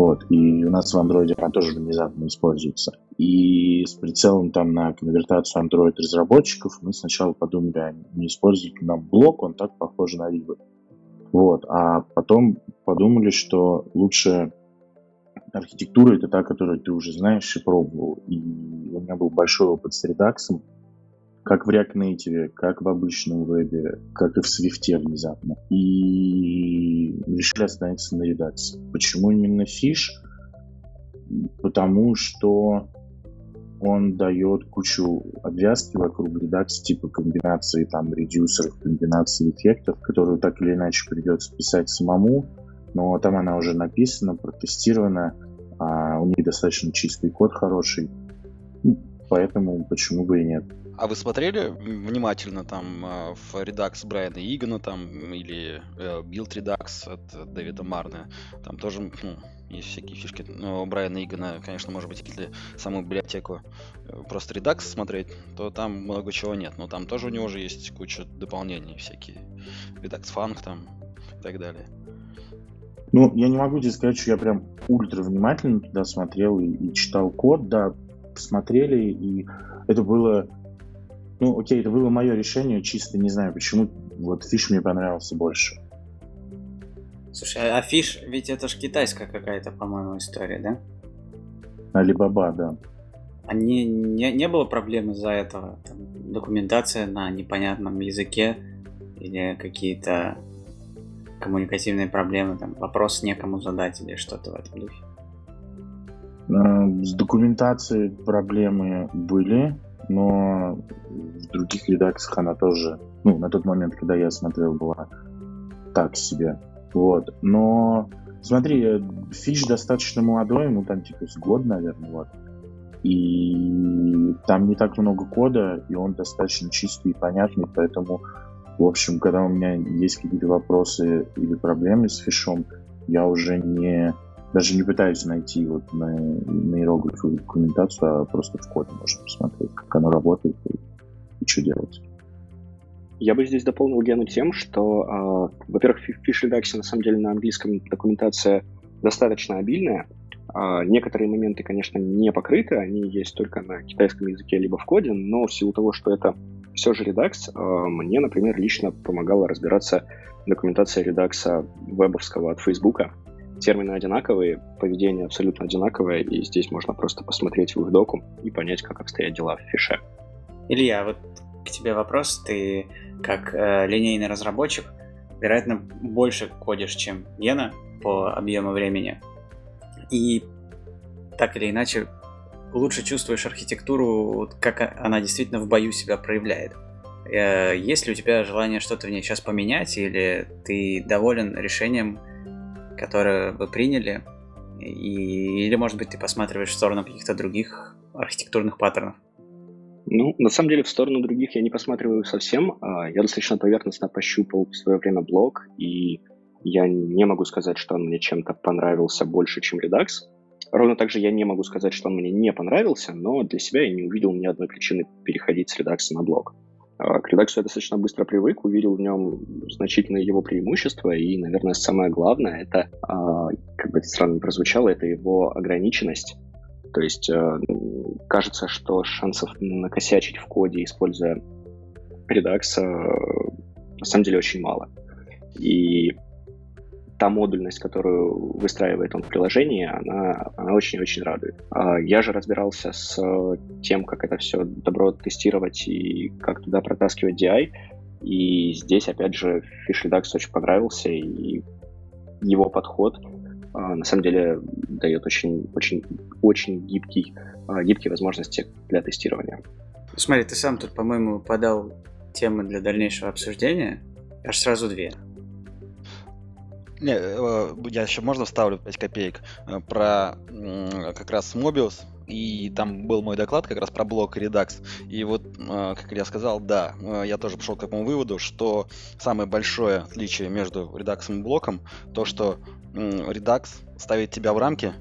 B: Вот, и у нас в Android она тоже внезапно используется. И с прицелом там на конвертацию Android разработчиков мы сначала подумали, а не использовать нам блок, он так похож на рибы. Вот, а потом подумали, что лучше архитектура это та, которую ты уже знаешь и пробовал. И у меня был большой опыт с редаксом, как в React Native, как в обычном вебе, как и в Swift внезапно. И решили остановиться на редакции. Почему именно Fish? Потому что он дает кучу обвязки вокруг редакции, типа комбинации там редюсеров, комбинации эффектов, которую так или иначе придется писать самому, но там она уже написана, протестирована, а у них достаточно чистый код хороший, поэтому почему бы и нет.
D: А вы смотрели внимательно там а, в Redux Брайана Игана там или э, Build Redux от Дэвида Марна? Там тоже ну, есть всякие фишки. Но Брайана Игана, конечно, может быть, если саму библиотеку э, просто Redux смотреть, то там много чего нет. Но там тоже у него же есть куча дополнений всякие. Redux Funk там и так далее.
B: Ну, я не могу тебе сказать, что я прям ультра внимательно туда смотрел и, и читал код, да, посмотрели, и это было ну, окей, это было мое решение, чисто не знаю, почему вот Fish мне понравился больше.
A: Слушай, а Fish, ведь это же китайская какая-то, по-моему, история, да?
B: Алибаба, да.
A: А не, не, не было проблем из-за этого? Там, документация на непонятном языке или какие-то коммуникативные проблемы, там, вопрос некому задать или что-то в этом духе?
B: Э, с документацией проблемы были, но в других редакциях она тоже, ну, на тот момент, когда я смотрел, была так себе. Вот. Но смотри, Фиш достаточно молодой, ему там типа с год, наверное, вот. И там не так много кода, и он достаточно чистый и понятный, поэтому, в общем, когда у меня есть какие-то вопросы или проблемы с фишом, я уже не даже не пытаюсь найти вот на, на иероглифы документацию, а просто в коде можно посмотреть, как оно работает и, и что делать.
C: Я бы здесь дополнил Гену тем, что, э, во-первых, Fish Redux на самом деле на английском документация достаточно обильная. Э, некоторые моменты, конечно, не покрыты, они есть только на китайском языке либо в коде, но в силу того, что это все же Redux, э, мне, например, лично помогала разбираться документация Redux вебовского от Фейсбука, термины одинаковые, поведение абсолютно одинаковое, и здесь можно просто посмотреть в их доку и понять, как обстоят дела в фише.
A: Илья, вот к тебе вопрос. Ты как э, линейный разработчик, вероятно, больше кодишь, чем Гена по объему времени. И так или иначе лучше чувствуешь архитектуру, вот как она действительно в бою себя проявляет. Э, есть ли у тебя желание что-то в ней сейчас поменять, или ты доволен решением, которые вы приняли, и, или, может быть, ты посматриваешь в сторону каких-то других архитектурных паттернов?
C: Ну, на самом деле, в сторону других я не посматриваю совсем. А, я достаточно поверхностно пощупал в свое время блог, и я не могу сказать, что он мне чем-то понравился больше, чем Redux. Ровно так же я не могу сказать, что он мне не понравился, но для себя я не увидел ни одной причины переходить с Redux на блог. А, к Redux я достаточно быстро привык, увидел в нем значительные его преимущества, и, наверное, самое главное, это, а, как бы это странно не прозвучало, это его ограниченность. То есть э, кажется, что шансов накосячить в коде, используя Redux, э, на самом деле очень мало. И та модульность, которую выстраивает он в приложении, она, она очень-очень радует. А я же разбирался с тем, как это все добро тестировать и как туда протаскивать DI. И здесь, опять же, Fish Redux очень понравился, и его подход а, на самом деле дает очень, очень, очень гибкий, а, гибкие возможности для тестирования.
A: Смотри, ты сам тут, по-моему, подал темы для дальнейшего обсуждения. Аж сразу две.
D: Не, э, я еще можно вставлю 5 копеек э, про как раз Mobius, и там был мой доклад как раз про блок Redux. И вот, э, как я сказал, да, я тоже пришел к такому выводу, что самое большое отличие между Redux и блоком, то, что Redux ставит тебя в рамки,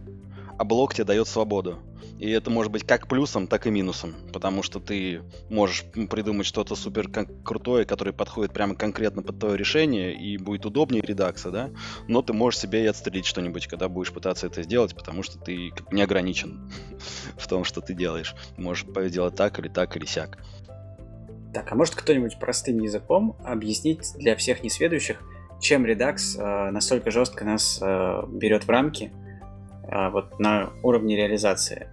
D: а блок тебе дает свободу. И это может быть как плюсом, так и минусом, потому что ты можешь придумать что-то супер крутое, которое подходит прямо конкретно под твое решение и будет удобнее редакса, да, но ты можешь себе и отстрелить что-нибудь, когда будешь пытаться это сделать, потому что ты не ограничен в том, что ты делаешь. Можешь сделать так или так или сяк.
A: Так, а может кто-нибудь простым языком объяснить для всех несведущих, чем Redux э, настолько жестко нас э, берет в рамки вот на уровне реализации?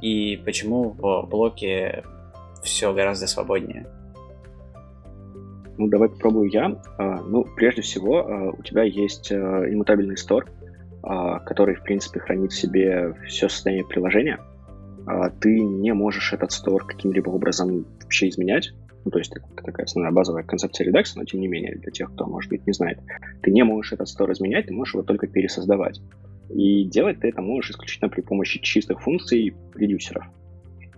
A: и почему в блоке все гораздо свободнее?
C: Ну, давай попробую я. А, ну, прежде всего, а, у тебя есть а, иммутабельный стор, который, в принципе, хранит в себе все состояние приложения. Ты не можешь этот стор каким-либо образом вообще изменять. Ну, то есть это такая основная базовая концепция редакса, но тем не менее, для тех, кто, может быть, не знает. Ты не можешь этот стор изменять, ты можешь его только пересоздавать. И делать ты это можешь исключительно при помощи чистых функций редюсеров.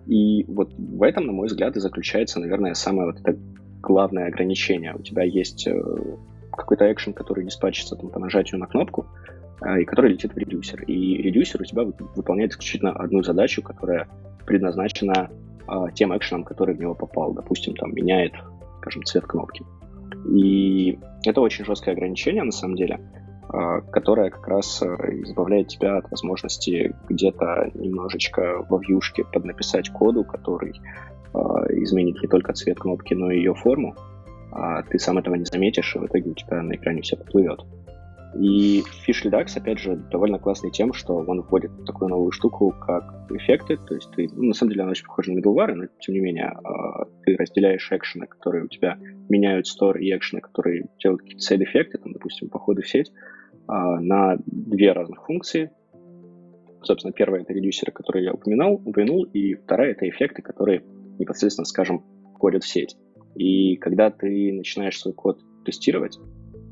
C: И вот в этом, на мой взгляд, и заключается, наверное, самое вот это главное ограничение. У тебя есть э, какой-то экшен, который диспатчится там, по нажатию на кнопку, э, и который летит в редюсер. И редюсер у тебя выполняет исключительно одну задачу, которая предназначена э, тем экшеном, который в него попал. Допустим, там меняет, скажем, цвет кнопки. И это очень жесткое ограничение, на самом деле. А, которая как раз э, избавляет тебя от возможности где-то немножечко во вьюшке поднаписать коду, который а, изменит не только цвет кнопки, но и ее форму. А ты сам этого не заметишь, и в итоге у тебя на экране все поплывет. И Fish Redux, опять же, довольно классный тем, что он вводит такую новую штуку, как эффекты. То есть ты, ну, на самом деле, она очень похожа на middleware, но тем не менее ты разделяешь экшены, которые у тебя меняют стор, и экшены, которые делают какие-то сайд-эффекты, там, допустим, походы в сеть. А, на две разных функции. Собственно, первая — это редюсеры, которые я упоминал, упомянул, и вторая — это эффекты, которые непосредственно, скажем, входят в сеть. И когда ты начинаешь свой код тестировать,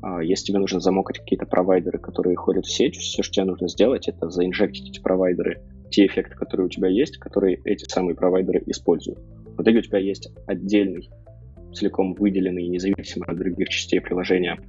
C: а, если тебе нужно замокать какие-то провайдеры, которые ходят в сеть, все, что тебе нужно сделать, это заинжектить эти провайдеры, те эффекты, которые у тебя есть, которые эти самые провайдеры используют. В итоге у тебя есть отдельный, целиком выделенный, независимо от других частей приложения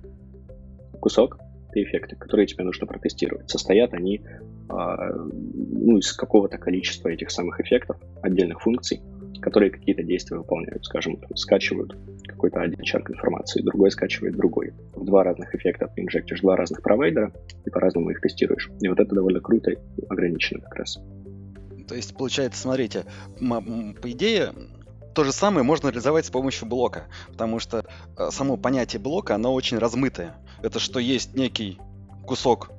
C: кусок, эффекты, которые тебе нужно протестировать. Состоят они э, ну, из какого-то количества этих самых эффектов, отдельных функций, которые какие-то действия выполняют. Скажем, там, скачивают какой-то один чанк информации, другой скачивает другой. В два разных эффекта ты инжектишь два разных провайдера и по-разному их тестируешь. И вот это довольно круто и ограничено как раз.
D: То есть, получается, смотрите, по идее, то же самое можно реализовать с помощью блока, потому что э, само понятие блока, оно очень размытое. Это что есть некий кусок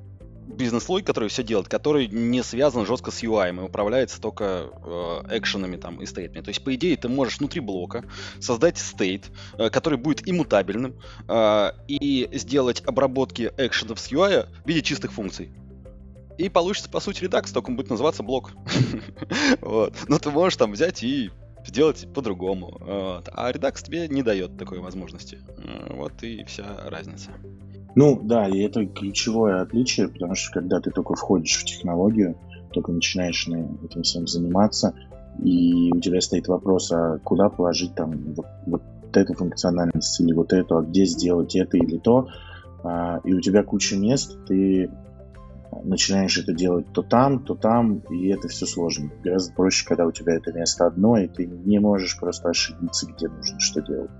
D: бизнес-логики, который все делает, который не связан жестко с UI, и управляется только э, экшенами там и стейтами. То есть, по идее, ты можешь внутри блока создать стейт, э, который будет иммутабельным, э, и сделать обработки экшенов с UI в виде чистых функций. И получится, по сути, редакс, только он будет называться блок. вот. Но ты можешь там взять и сделать по-другому. А Redux тебе не дает такой возможности. Вот и вся разница.
B: Ну да, и это ключевое отличие, потому что когда ты только входишь в технологию, только начинаешь на этим всем заниматься, и у тебя стоит вопрос, а куда положить там вот, вот эту функциональность или вот эту, а где сделать это или то, а, и у тебя куча мест, ты начинаешь это делать то там, то там, и это все сложно. Гораздо проще, когда у тебя это место одно, и ты не можешь просто ошибиться, где нужно что делать.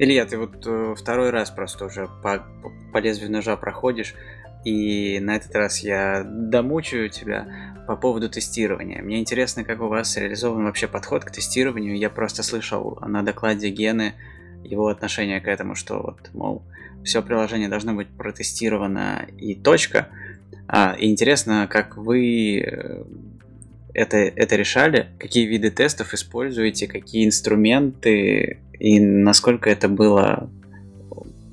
A: Илья, ты вот э, второй раз просто уже по, по лезвию ножа проходишь, и на этот раз я домучаю тебя по поводу тестирования. Мне интересно, как у вас реализован вообще подход к тестированию. Я просто слышал на докладе Гены его отношение к этому, что вот, мол, все приложение должно быть протестировано и точка. А, и интересно, как вы э, это, это решали, какие виды тестов используете, какие инструменты и насколько это было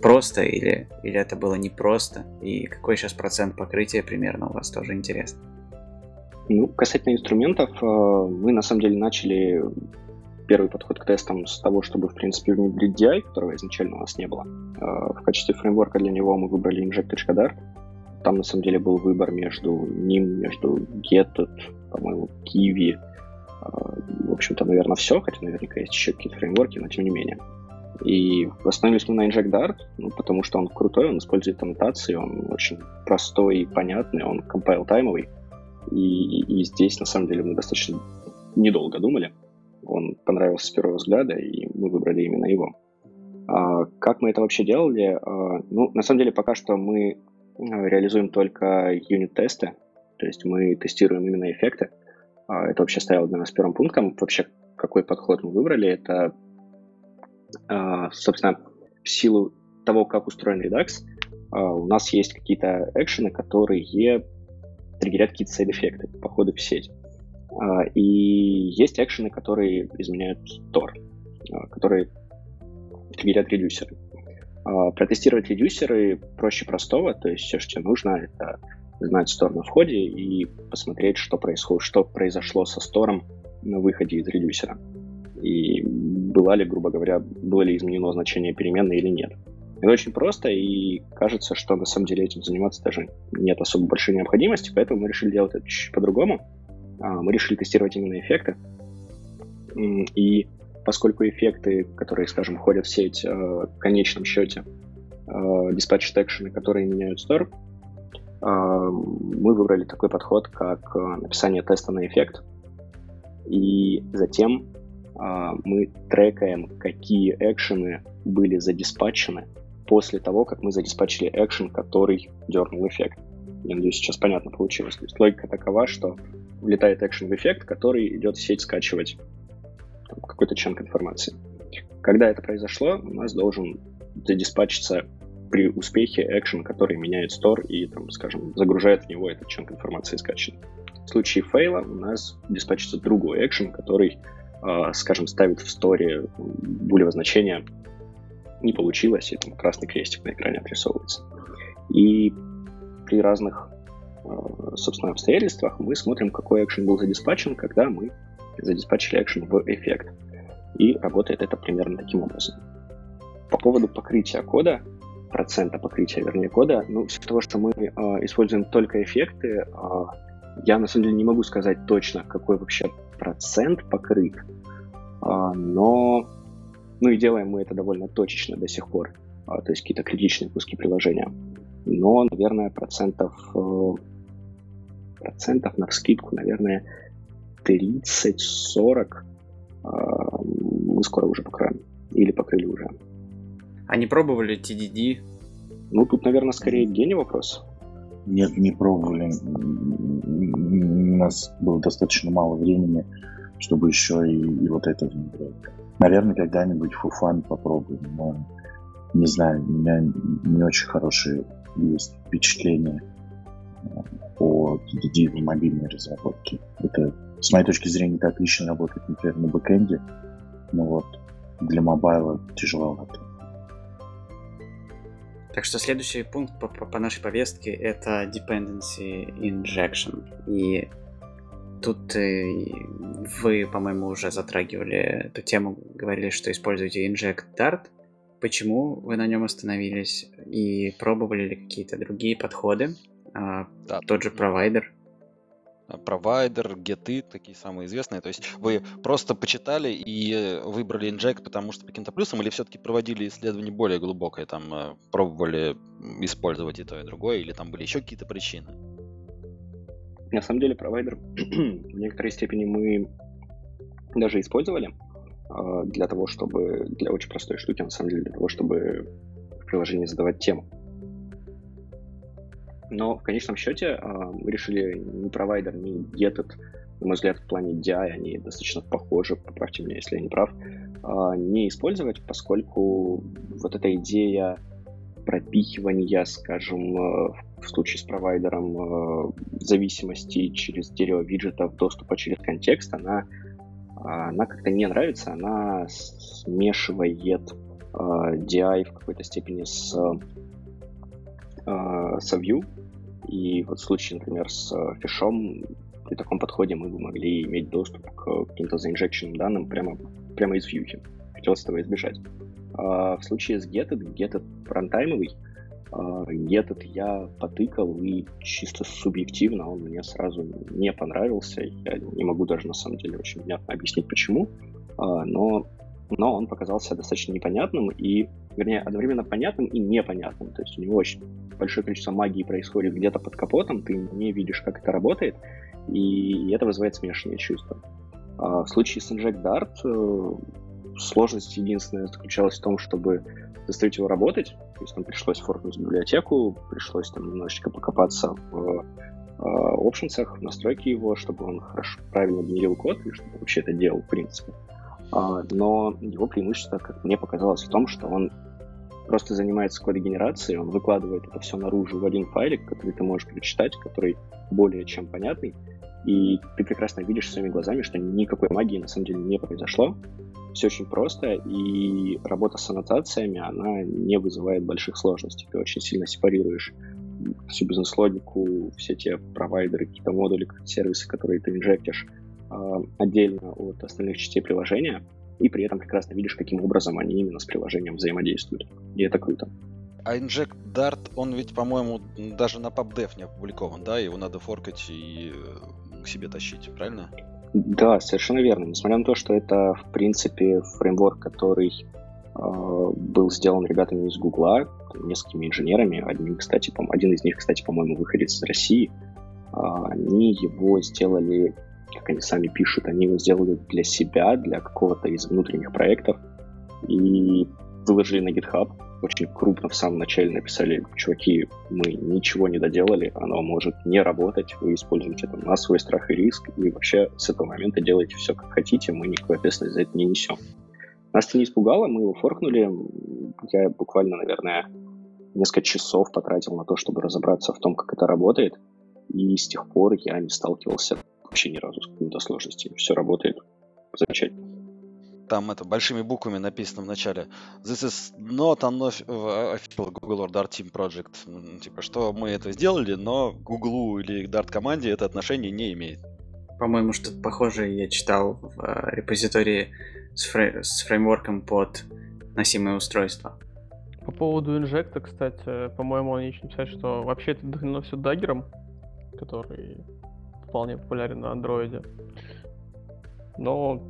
A: просто или, или это было непросто, и какой сейчас процент покрытия примерно у вас тоже интересно.
C: Ну, касательно инструментов, э, мы на самом деле начали первый подход к тестам с того, чтобы, в принципе, внедрить DI, которого изначально у нас не было. Э, в качестве фреймворка для него мы выбрали Inject.dart. Там, на самом деле, был выбор между ним, между Getted, по-моему, Kiwi. Э, в общем-то, наверное, все, хотя наверняка есть еще какие-то фреймворки, но тем не менее. И остановились мы на Inject Dart, ну, потому что он крутой, он использует аннотации, он очень простой и понятный, он compile-таймовый. И, и здесь, на самом деле, мы достаточно недолго думали. Он понравился с первого взгляда, и мы выбрали именно его. А, как мы это вообще делали? А, ну, на самом деле, пока что мы а, реализуем только юнит-тесты, то есть мы тестируем именно эффекты. А, это вообще стояло для нас первым пунктом. Вообще, какой подход мы выбрали, это, а, собственно, в силу того, как устроен Redux, а, у нас есть какие-то экшены, которые триггерят какие-то сайд-эффекты, походы в сеть. И есть экшены, которые изменяют Tor, которые триггерят редюсеры. Протестировать редюсеры проще простого, то есть все, что нужно, это знать стор на входе и посмотреть, что, происходит, что произошло со стором на выходе из редюсера. И была ли, грубо говоря, было ли изменено значение переменной или нет. Это очень просто, и кажется, что на самом деле этим заниматься даже нет особо большой необходимости, поэтому мы решили делать это чуть по-другому. А, мы решили тестировать именно эффекты. И поскольку эффекты, которые, скажем, ходят в сеть, а, в конечном счете диспатч экшены, которые меняют а, мы выбрали такой подход, как написание теста на эффект. И затем мы трекаем, какие экшены были задиспатчены после того, как мы задиспатчили экшен, который дернул эффект. Я надеюсь, сейчас понятно получилось. То есть логика такова, что влетает экшен в эффект, который идет в сеть скачивать какой-то чанк информации. Когда это произошло, у нас должен задиспатчиться при успехе экшен, который меняет стор и, там, скажем, загружает в него этот чанк информации скачанный. В случае фейла у нас диспатчится другой экшен, который, э, скажем, ставит в сторе булевое значение не получилось, и там красный крестик на экране отрисовывается. И при разных, э, собственно, обстоятельствах мы смотрим, какой экшен был задиспатчен, когда мы задиспатчили экшен в эффект. И работает это примерно таким образом. По поводу покрытия кода, процента покрытия, вернее, кода, ну, из того, что мы э, используем только эффекты, э, я на самом деле не могу сказать точно, какой вообще процент покрыт, э, но ну и делаем мы это довольно точечно до сих пор, а, то есть какие-то критичные куски приложения. Но, наверное, процентов, э, процентов на вскидку, наверное, 30-40 а, мы скоро уже покроем. Или покрыли уже.
A: А не пробовали TDD?
C: Ну, тут, наверное, скорее Гене вопрос.
B: Нет, не пробовали. У нас было достаточно мало времени, чтобы еще и, и вот это внедрять. Наверное, когда-нибудь фуфан попробуем, но не знаю, у меня не очень хорошие есть впечатления э, о DDD в мобильной разработке. Это, с моей точки зрения, это отлично работает, например, на бэкэнде, но вот для мобайла тяжеловато.
A: Так что следующий пункт по, по, по нашей повестке это dependency injection. И Тут э, вы, по-моему, уже затрагивали эту тему, говорили, что используете Inject Dart. Почему вы на нем остановились? И пробовали ли какие-то другие подходы? А, да. Тот же провайдер?
D: А, провайдер, геты, такие самые известные. То есть вы просто почитали и выбрали инжект, потому что по каким-то плюсам, или все-таки проводили исследование более глубокое, там э, пробовали использовать и то, и другое, или там были еще какие-то причины?
C: На самом деле провайдер в некоторой степени мы даже использовали э, для того, чтобы, для очень простой штуки, на самом деле, для того, чтобы в приложении задавать тему. Но в конечном счете э, мы решили ни провайдер, ни Getit, на мой взгляд, в плане DI они достаточно похожи, поправьте меня, если я не прав, э, не использовать, поскольку вот эта идея пропихивания, скажем, в в случае с провайдером э, зависимости через дерево виджетов, доступа через контекст, она, она как-то не нравится, она смешивает э, DI в какой-то степени с, э, с View. И вот в случае, например, с фишом при таком подходе мы бы могли иметь доступ к каким-то заинжекченным данным прямо, прямо из вьюхи. Хотелось этого избежать. А в случае с Getted, Getted рантаймовый, этот я потыкал, и чисто субъективно он мне сразу не понравился. Я не могу даже на самом деле очень внятно объяснить, почему. А, но, но он показался достаточно непонятным и, вернее, одновременно понятным и непонятным. То есть у него очень большое количество магии происходит где-то под капотом, ты не видишь, как это работает, и это вызывает смешанные чувства. А в случае с Inject Dart э, сложность единственная заключалась в том, чтобы заставить его работать. То есть там пришлось форкнуть библиотеку, пришлось там немножечко покопаться в опшенсах, настройки его, чтобы он хорошо, правильно генерил код и чтобы вообще это делал, в принципе. А, но его преимущество, как мне показалось, в том, что он просто занимается кодогенерацией, он выкладывает это все наружу в один файлик, который ты можешь прочитать, который более чем понятный, и ты прекрасно видишь своими глазами, что никакой магии на самом деле не произошло, все очень просто, и работа с аннотациями, она не вызывает больших сложностей. Ты очень сильно сепарируешь всю бизнес-логику, все те провайдеры, какие-то модули, сервисы, которые ты инжектишь отдельно от остальных частей приложения, и при этом прекрасно видишь, каким образом они именно с приложением взаимодействуют. И это круто.
D: А Inject Dart, он ведь, по-моему, даже на PubDev не опубликован, да? Его надо форкать и э, к себе тащить, правильно?
C: Да, совершенно верно. Несмотря на то, что это, в принципе, фреймворк, который э, был сделан ребятами из Гугла, несколькими инженерами, один, кстати, по один из них, кстати, по-моему, выходит из России, э, они его сделали, как они сами пишут, они его сделали для себя, для какого-то из внутренних проектов, и выложили на GitHub, очень крупно в самом начале написали, чуваки, мы ничего не доделали, оно может не работать, вы используете это на свой страх и риск, и вообще с этого момента делайте все как хотите, мы никакой ответственности за это не несем. Нас это не испугало, мы его форкнули, я буквально, наверное, несколько часов потратил на то, чтобы разобраться в том, как это работает, и с тех пор я не сталкивался вообще ни разу с какими-то сложностями. Все работает замечательно
D: там это большими буквами написано в начале. This is not an official Google or Dart Team project. Типа, что мы это сделали, но Google или Dart команде это отношение не имеет.
A: По-моему, что-то похожее я читал в э, репозитории с, фрей- с фреймворком под носимое устройство.
E: По поводу инжекта, кстати, по-моему, они еще написали, что вообще это вдохновлено все даггером, который вполне популярен на андроиде. Но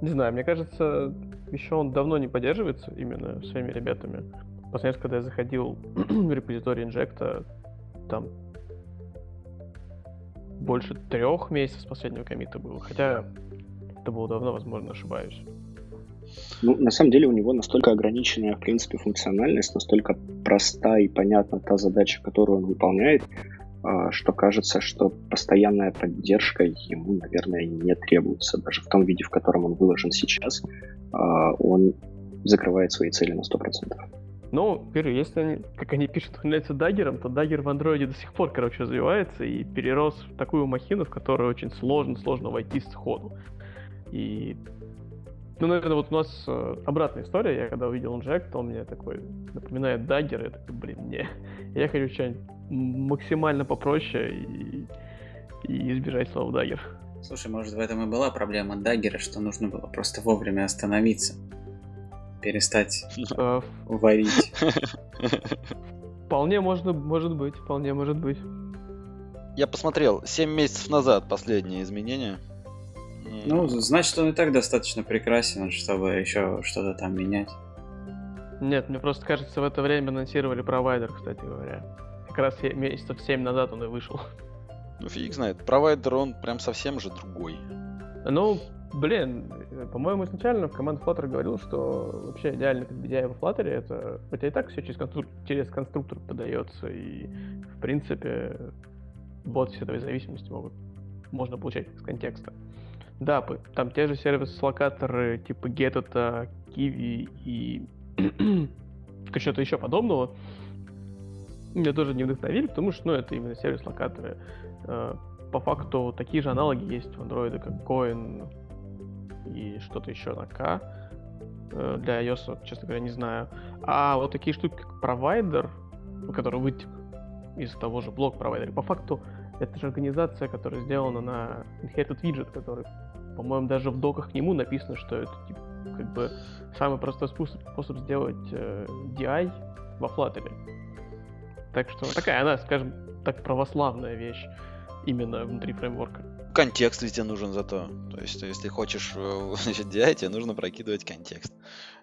E: не знаю, мне кажется, еще он давно не поддерживается именно своими ребятами. Последний раз, когда я заходил в репозиторий инжекта, там больше трех месяцев с последнего комита было. Хотя это было давно, возможно, ошибаюсь.
C: Ну, на самом деле у него настолько ограниченная, в принципе, функциональность, настолько проста и понятна та задача, которую он выполняет, что кажется, что постоянная поддержка ему, наверное, не требуется. Даже в том виде, в котором он выложен сейчас, а, он закрывает свои цели на 100%.
E: Ну, первое, если они, как они пишут, является даггером, то даггер в андроиде до сих пор, короче, развивается и перерос в такую махину, в которую очень сложно, сложно войти сходу. И ну, наверное, вот у нас э, обратная история. Я когда увидел Inject, он мне такой напоминает Dagger, я такой, блин, не. Я хочу что-нибудь максимально попроще и, и избежать слова даггер.
A: Слушай, может в этом и была проблема Dagger а, что нужно было просто вовремя остановиться. Перестать э, варить.
E: Вполне можно, может быть, вполне может быть.
D: Я посмотрел, 7 месяцев назад последние изменения.
A: Ну, значит, он и так достаточно прекрасен, чтобы еще что-то там менять.
E: Нет, мне просто кажется, в это время анонсировали провайдер, кстати говоря. Как раз месяцев 7 назад он и вышел.
D: Ну, фиг знает. Провайдер, он прям совсем же другой.
E: Ну, блин, по-моему, изначально в команде Flutter говорил, что вообще идеально как BDI в Flutter это... Хотя и так все через, конструк... через конструктор подается, и, в принципе, боты с этой зависимости могут можно получать из контекста. Да, там те же сервис-локаторы типа Get, Kiwi и что-то еще подобного меня тоже не вдохновили, потому что ну, это именно сервис-локаторы. Э, по факту такие же аналоги есть в Android, как Coin и что-то еще на K. Э, для iOS, честно говоря, не знаю. А вот такие штуки, как провайдер, который вытек из того же блок провайдера, по факту это же организация, которая сделана на Inherited Widget, который, по-моему, даже в доках к нему написано, что это типа, как бы самый простой способ, способ сделать э, DI во Flutter. Так что такая она, скажем так, православная вещь именно внутри фреймворка.
D: Контекст везде нужен зато. То есть, если хочешь э, значит, DI, тебе нужно прокидывать контекст.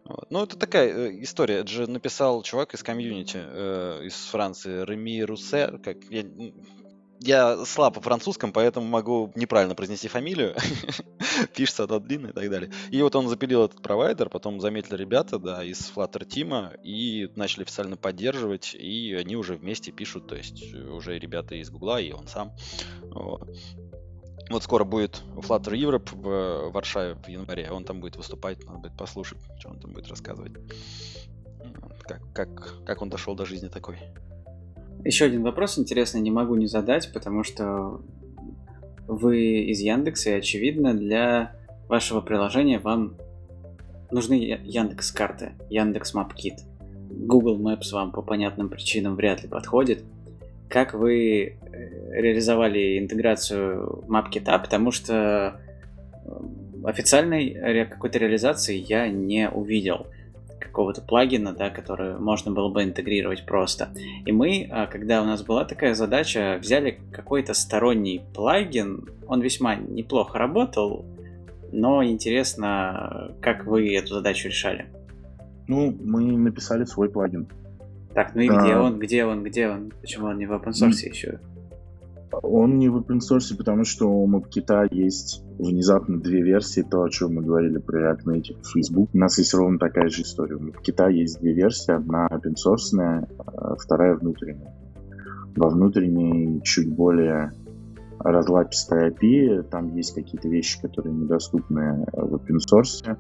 D: Вот. Ну, это такая э, история. Это же написал чувак из комьюнити э, из Франции, Реми Руссе. Как, я, я слаб по французском, поэтому могу неправильно произнести фамилию. Пишется она длинная и так далее. И вот он запилил этот провайдер, потом заметили ребята, да, из Flutter Team и начали официально поддерживать, и они уже вместе пишут, то есть уже ребята из Гугла, и он сам. Вот скоро будет Flutter Europe в Варшаве в январе, он там будет выступать, надо будет послушать, что он там будет рассказывать. Как, как, как он дошел до жизни такой.
A: Еще один вопрос интересный не могу не задать, потому что вы из Яндекса, и очевидно, для вашего приложения вам нужны Яндекс карты, Яндекс Мапкит. Google Maps вам по понятным причинам вряд ли подходит. Как вы э, реализовали интеграцию MapKit, потому что э, официальной какой-то реализации я не увидел какого-то плагина, да, который можно было бы интегрировать просто. И мы, а, когда у нас была такая задача, взяли какой-то сторонний плагин, он весьма неплохо работал, но интересно, как вы эту задачу решали?
B: Ну, мы написали свой плагин.
A: Так, ну и а... где он, где он, где он? Почему он не в open source mm. еще?
B: Он не в open source, потому что у MapKit есть внезапно две версии, то, о чем мы говорили про React Native Facebook. У нас есть ровно такая же история. У MapKit есть две версии, одна open source, а вторая внутренняя. Во внутренней чуть более разлапистая API, там есть какие-то вещи, которые недоступны в open source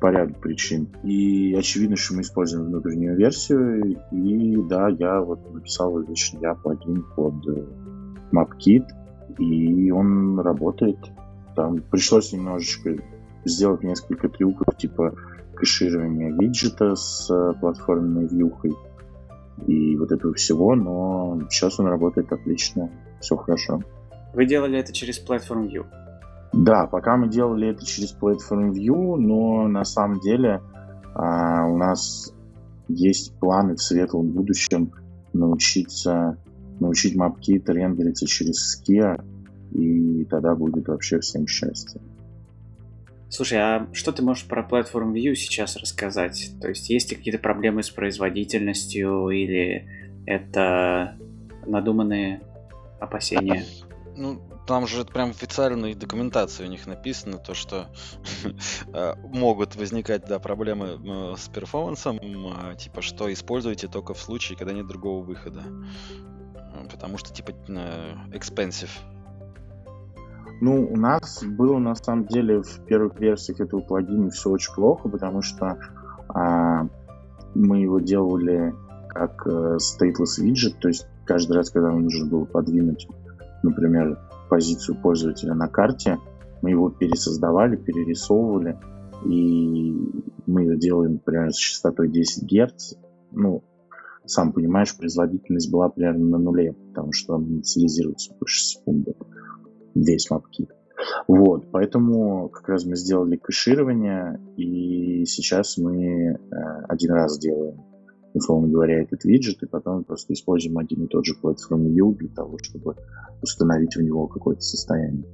B: по ряду причин. И очевидно, что мы используем внутреннюю версию. И да, я вот написал лично я плагин под MapKit, и он работает. Там пришлось немножечко сделать несколько трюков, типа кэширования виджета с э, платформенной вьюхой и вот этого всего, но сейчас он работает отлично, все хорошо.
A: Вы делали это через Platform View?
B: Да, пока мы делали это через Platform View, но на самом деле а, у нас есть планы в светлом будущем научиться научить MapKit рендериться через Skia, и тогда будет вообще всем счастье.
A: Слушай, а что ты можешь про Platform View сейчас рассказать? То есть есть ли какие-то проблемы с производительностью или это надуманные опасения?
D: Ну, там же прям в официальной документации у них написано то, что э, могут возникать да, проблемы э, с перформансом, а, типа что используйте только в случае, когда нет другого выхода потому что типа expensive.
B: Ну, у нас было на самом деле в первых версиях этого плагина все очень плохо, потому что а, мы его делали как э, stateless widget, то есть каждый раз, когда нам нужно было подвинуть, например, позицию пользователя на карте, мы его пересоздавали, перерисовывали, и мы ее делаем, например, с частотой 10 Гц. Ну, сам понимаешь, производительность была примерно на нуле, потому что инициализируется больше секунды, весь мапкит. Вот, поэтому как раз мы сделали кэширование, и сейчас мы э, один раз делаем, условно говоря, этот виджет, и потом просто используем один и тот же Platform View для того, чтобы установить в него какое-то состояние.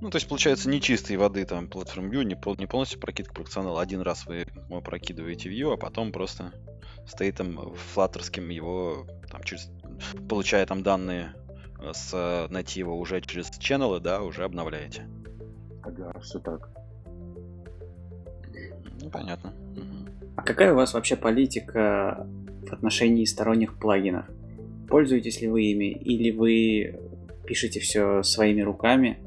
D: Ну, то есть, получается, не чистой воды там Platform View, не, пол, не полностью прокидка функционала. Один раз вы прокидываете View, а потом просто стоит там флаттерским его, там, через, получая там данные с натива уже через ченнелы, да, уже обновляете.
B: Ага, все так.
D: Ну, понятно.
A: А какая у вас вообще политика в отношении сторонних плагинов? Пользуетесь ли вы ими или вы пишете все своими руками?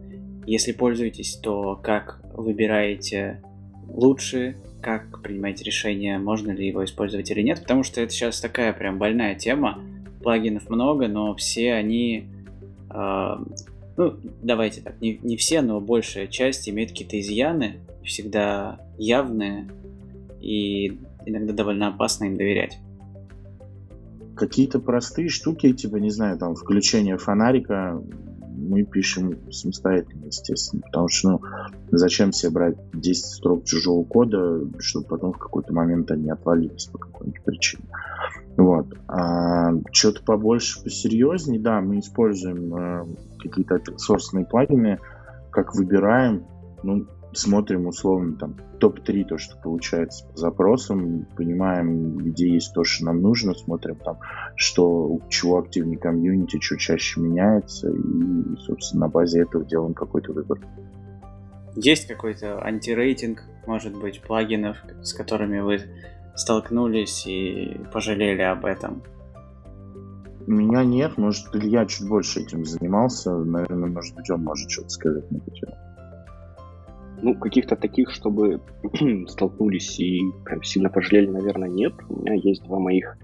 A: Если пользуетесь, то как выбираете лучшие как принимаете решение, можно ли его использовать или нет, потому что это сейчас такая прям больная тема. Плагинов много, но все они, э, ну, давайте так, не, не все, но большая часть имеют какие-то изъяны, всегда явные, и иногда довольно опасно им доверять.
B: какие-то простые штуки, типа, не знаю, там, включение фонарика, мы пишем самостоятельно, естественно, потому что, ну, зачем себе брать 10 строк чужого кода, чтобы потом в какой-то момент они отвалились по какой-нибудь причине. Вот. А что-то побольше, посерьезнее, да, мы используем э, какие-то open плагины, как выбираем, ну, смотрим условно там топ-3 то, что получается по запросам, понимаем, где есть то, что нам нужно, смотрим там, что, у чего активнее комьюнити, что чаще меняется, и, собственно, на базе этого делаем какой-то выбор.
A: Есть какой-то антирейтинг, может быть, плагинов, с которыми вы столкнулись и пожалели об этом?
B: Меня нет, может, Илья чуть больше этим занимался, наверное, может быть, он может что-то сказать на эту тему.
C: Ну, каких-то таких, чтобы столкнулись и прям сильно пожалели, наверное, нет. У меня есть два моих,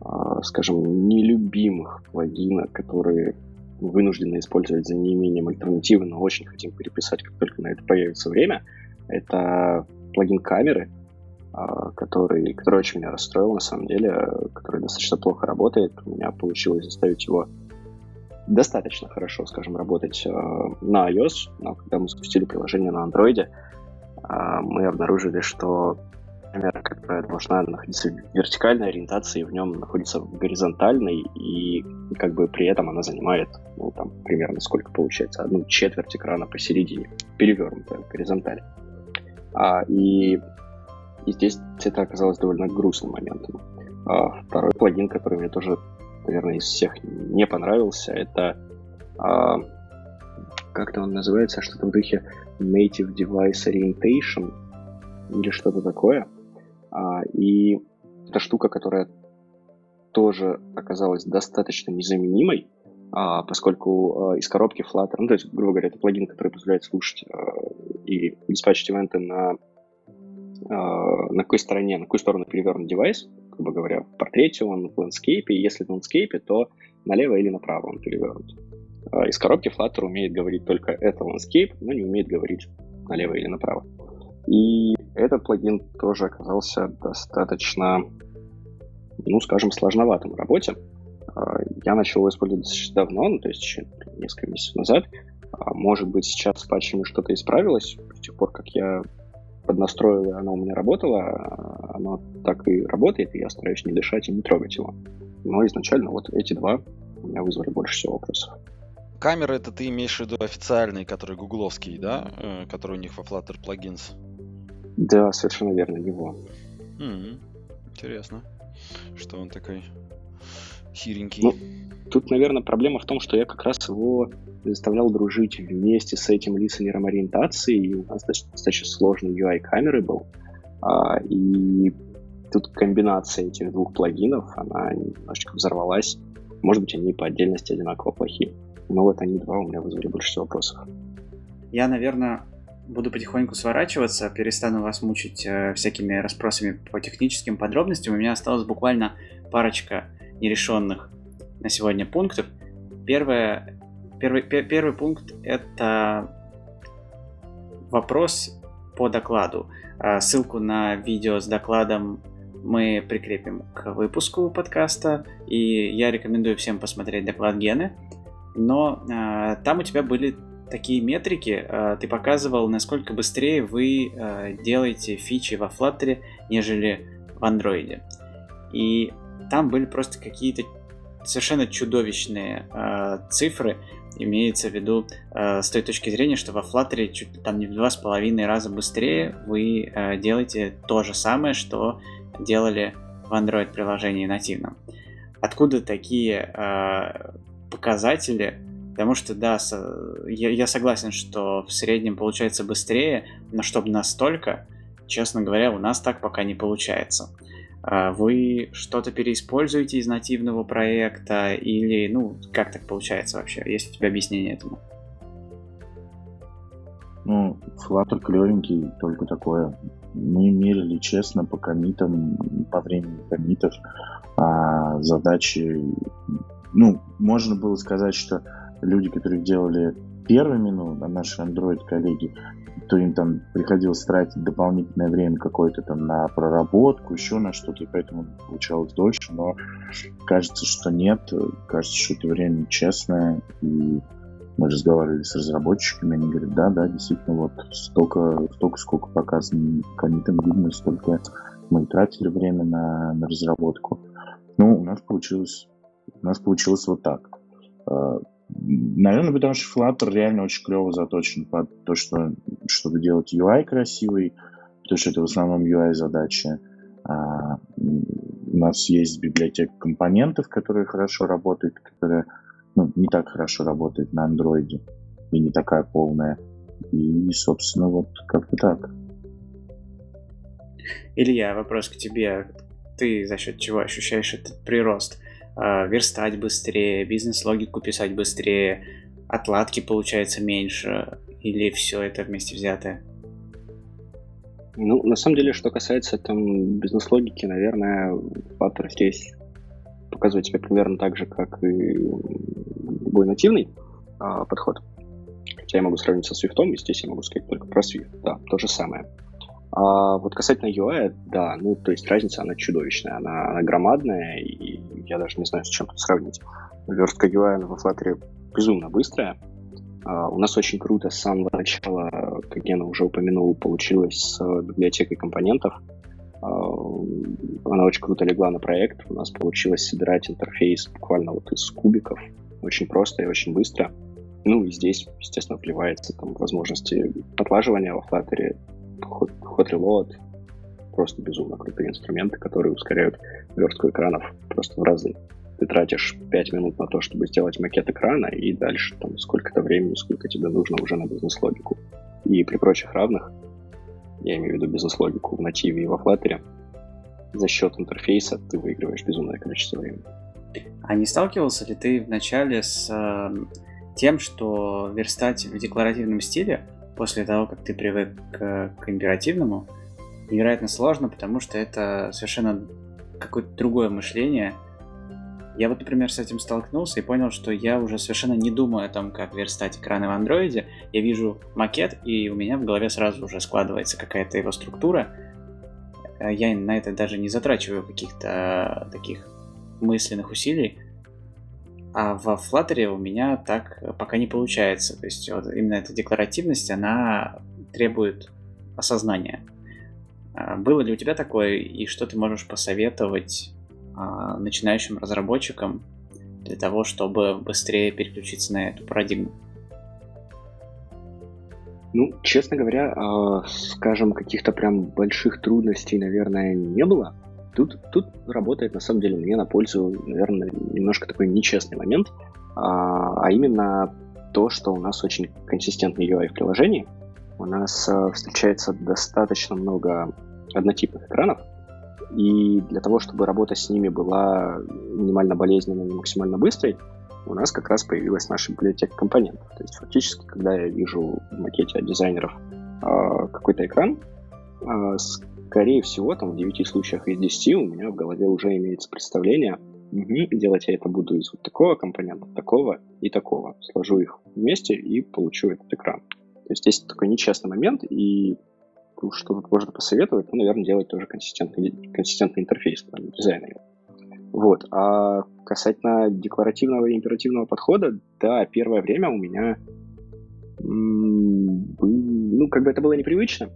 C: а, скажем, нелюбимых плагина, которые вынуждены использовать за неимением альтернативы, но очень хотим переписать, как только на это появится время. Это плагин камеры, а, который, который очень меня расстроил, на самом деле, который достаточно плохо работает. У меня получилось заставить его достаточно хорошо, скажем, работать э, на iOS, но когда мы запустили приложение на Android, э, мы обнаружили, что камера, которая должна находиться в вертикальной ориентации, в нем находится в горизонтальной, и как бы при этом она занимает, ну, там, примерно сколько получается, одну четверть экрана посередине, перевернутая в горизонталь. А, и, и здесь это оказалось довольно грустным моментом. А, второй плагин, который мне тоже наверное, из всех не понравился, это а, как-то он называется, что-то в духе Native Device Orientation или что-то такое. А, и эта штука, которая тоже оказалась достаточно незаменимой, а, поскольку а, из коробки Flutter, ну, то есть, грубо говоря, это плагин, который позволяет слушать а, и диспатчить ивенты на, а, на какой стороне, на какую сторону перевернут девайс, грубо говоря, в портрете он в ландскейпе, и если в ландскейпе, то налево или направо он перевернут. А, из коробки Flutter умеет говорить только это landscape, но не умеет говорить налево или направо. И этот плагин тоже оказался достаточно, ну, скажем, сложноватым в работе. А, я начал его использовать достаточно давно, ну, то есть еще несколько месяцев назад. А, может быть, сейчас с патчами что-то исправилось. С тех пор, как я поднастроил, и оно у меня работало, оно так и работает, и я стараюсь не дышать и не трогать его. Но изначально вот эти два у меня вызвали больше всего вопросов.
D: Камеры это ты имеешь в виду официальные, которые гугловские, да? Э, которые у них во Flutter Plugins?
C: Да, совершенно верно, его.
D: Mm-hmm. Интересно, что он такой сиренький.
C: Ну, тут, наверное, проблема в том, что я как раз его заставлял дружить вместе с этим лисенером ориентации, и у нас достаточно сложный UI камеры был. А, и тут комбинация этих двух плагинов, она немножечко взорвалась. Может быть, они по отдельности одинаково плохие. Но вот они два у меня вызвали больше всего вопросов.
A: Я, наверное, буду потихоньку сворачиваться, перестану вас мучить э, всякими расспросами по техническим подробностям. У меня осталось буквально парочка нерешенных на сегодня пунктов. Первое Первый, первый пункт – это вопрос по докладу. А, ссылку на видео с докладом мы прикрепим к выпуску подкаста, и я рекомендую всем посмотреть доклад Гены. Но э, там у тебя были такие метрики, э, ты показывал, насколько быстрее вы делаете фичи во Flutter, нежели в Android. И там были просто какие-то совершенно чудовищные э, цифры имеется в виду э, с той точки зрения, что во Flutter чуть там не в два с половиной раза быстрее вы э, делаете то же самое, что делали в Android приложении нативном. Откуда такие э, показатели? Потому что, да, со, я, я согласен, что в среднем получается быстрее, но чтобы настолько, честно говоря, у нас так пока не получается. Вы что-то переиспользуете из нативного проекта или, ну, как так получается вообще? Есть у тебя объяснение этому?
B: Ну, Flutter клевенький, только такое. Мы мерили честно по комитам, по времени комитов, а задачи... Ну, можно было сказать, что люди, которые делали первыми, ну, наши Android-коллеги, то им там приходилось тратить дополнительное время какое-то там на проработку, еще на что-то, и поэтому получалось дольше, но кажется, что нет, кажется, что это время честное, и мы разговаривали с разработчиками, они говорят, да, да, действительно, вот столько, столько сколько показано комитом видно, столько мы тратили время на, на разработку. Ну, у нас получилось, у нас получилось вот так. Наверное, потому что Flutter реально очень клево заточен под то, что, чтобы делать UI красивый, потому что это в основном UI-задача. А, у нас есть библиотека компонентов, которые хорошо работают, которая ну, не так хорошо работает на андроиде и не такая полная. И, собственно, вот как-то так.
A: Илья, вопрос к тебе. Ты за счет чего ощущаешь этот прирост? Э, верстать быстрее, бизнес-логику писать быстрее, отладки получается меньше, или все это вместе взятое?
C: Ну, на самом деле, что касается там бизнес-логики, наверное, Flutter здесь показывает себя примерно так же, как и любой нативный а, подход. Хотя я могу сравнить со Swift, и здесь я могу сказать только про Swift. Да, то же самое. А вот касательно UI, да, ну, то есть разница, она чудовищная, она, она громадная, и я даже не знаю, с чем тут сравнить. Верстка UI во Flutter безумно быстрая. А, у нас очень круто с самого начала, как Гена уже упомянул, получилось с библиотекой компонентов. А, она очень круто легла на проект. У нас получилось собирать интерфейс буквально вот из кубиков. Очень просто и очень быстро. Ну и здесь, естественно, вливается там возможности отлаживания во Flutter, Hot Reload, просто безумно крутые инструменты, которые ускоряют верстку экранов просто в разы. Ты тратишь 5 минут на то, чтобы сделать макет экрана, и дальше там сколько-то времени, сколько тебе нужно уже на бизнес-логику. И при прочих равных, я имею в виду бизнес-логику в нативе и во Flutter, за счет интерфейса ты выигрываешь безумное количество времени.
A: А не сталкивался ли ты вначале с э, тем, что верстать в декларативном стиле после того, как ты привык к, к императивному, невероятно сложно, потому что это совершенно какое-то другое мышление. Я вот, например, с этим столкнулся и понял, что я уже совершенно не думаю о том, как верстать экраны в андроиде. Я вижу макет, и у меня в голове сразу уже складывается какая-то его структура. Я на это даже не затрачиваю каких-то таких мысленных усилий. А во Flutter у меня так пока не получается. То есть вот именно эта декларативность, она требует осознания. А было ли у тебя такое, и что ты можешь посоветовать а, начинающим разработчикам для того, чтобы быстрее переключиться на эту парадигму?
C: Ну, честно говоря, э, скажем, каких-то прям больших трудностей, наверное, не было. Тут, тут работает, на самом деле, мне на пользу, наверное, немножко такой нечестный момент, а, а именно то, что у нас очень консистентный UI в приложении. У нас а, встречается достаточно много однотипных экранов, и для того, чтобы работа с ними была минимально болезненной и максимально быстрой, у нас как раз появилась наша библиотека компонентов. То есть фактически, когда я вижу в макете от дизайнеров э, какой-то экран, э, скорее всего, там в 9 случаях из 10 у меня в голове уже имеется представление, угу, делать я это буду из вот такого компонента, такого и такого. Сложу их вместе и получу этот экран. То есть здесь такой нечестный момент, и что тут можно посоветовать, ну, наверное, делать тоже консистентный, консистентный интерфейс, в плане дизайна его. Вот. А касательно декларативного и императивного подхода, да, первое время у меня ну, как бы это было непривычно,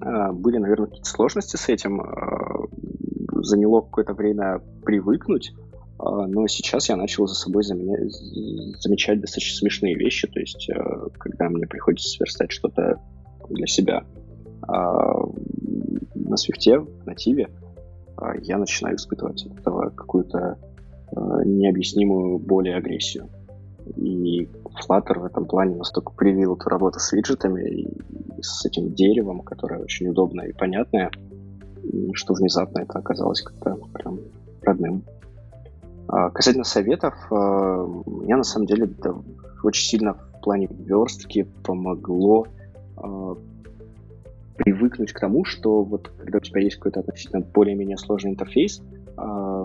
C: были, наверное, какие-то сложности с этим. А, заняло какое-то время привыкнуть, а, но сейчас я начал за собой замечать достаточно смешные вещи. То есть, когда мне приходится сверстать что-то для себя на свифте, в нативе, я начинаю испытывать этого какую-то необъяснимую боль и агрессию. И Flutter в этом плане настолько привил эту работу с виджетами и с этим деревом, которое очень удобное и понятное, что внезапно это оказалось как-то прям родным. А касательно советов, а, меня на самом деле да, очень сильно в плане верстки помогло а, привыкнуть к тому, что вот когда у тебя есть какой-то относительно более-менее сложный интерфейс,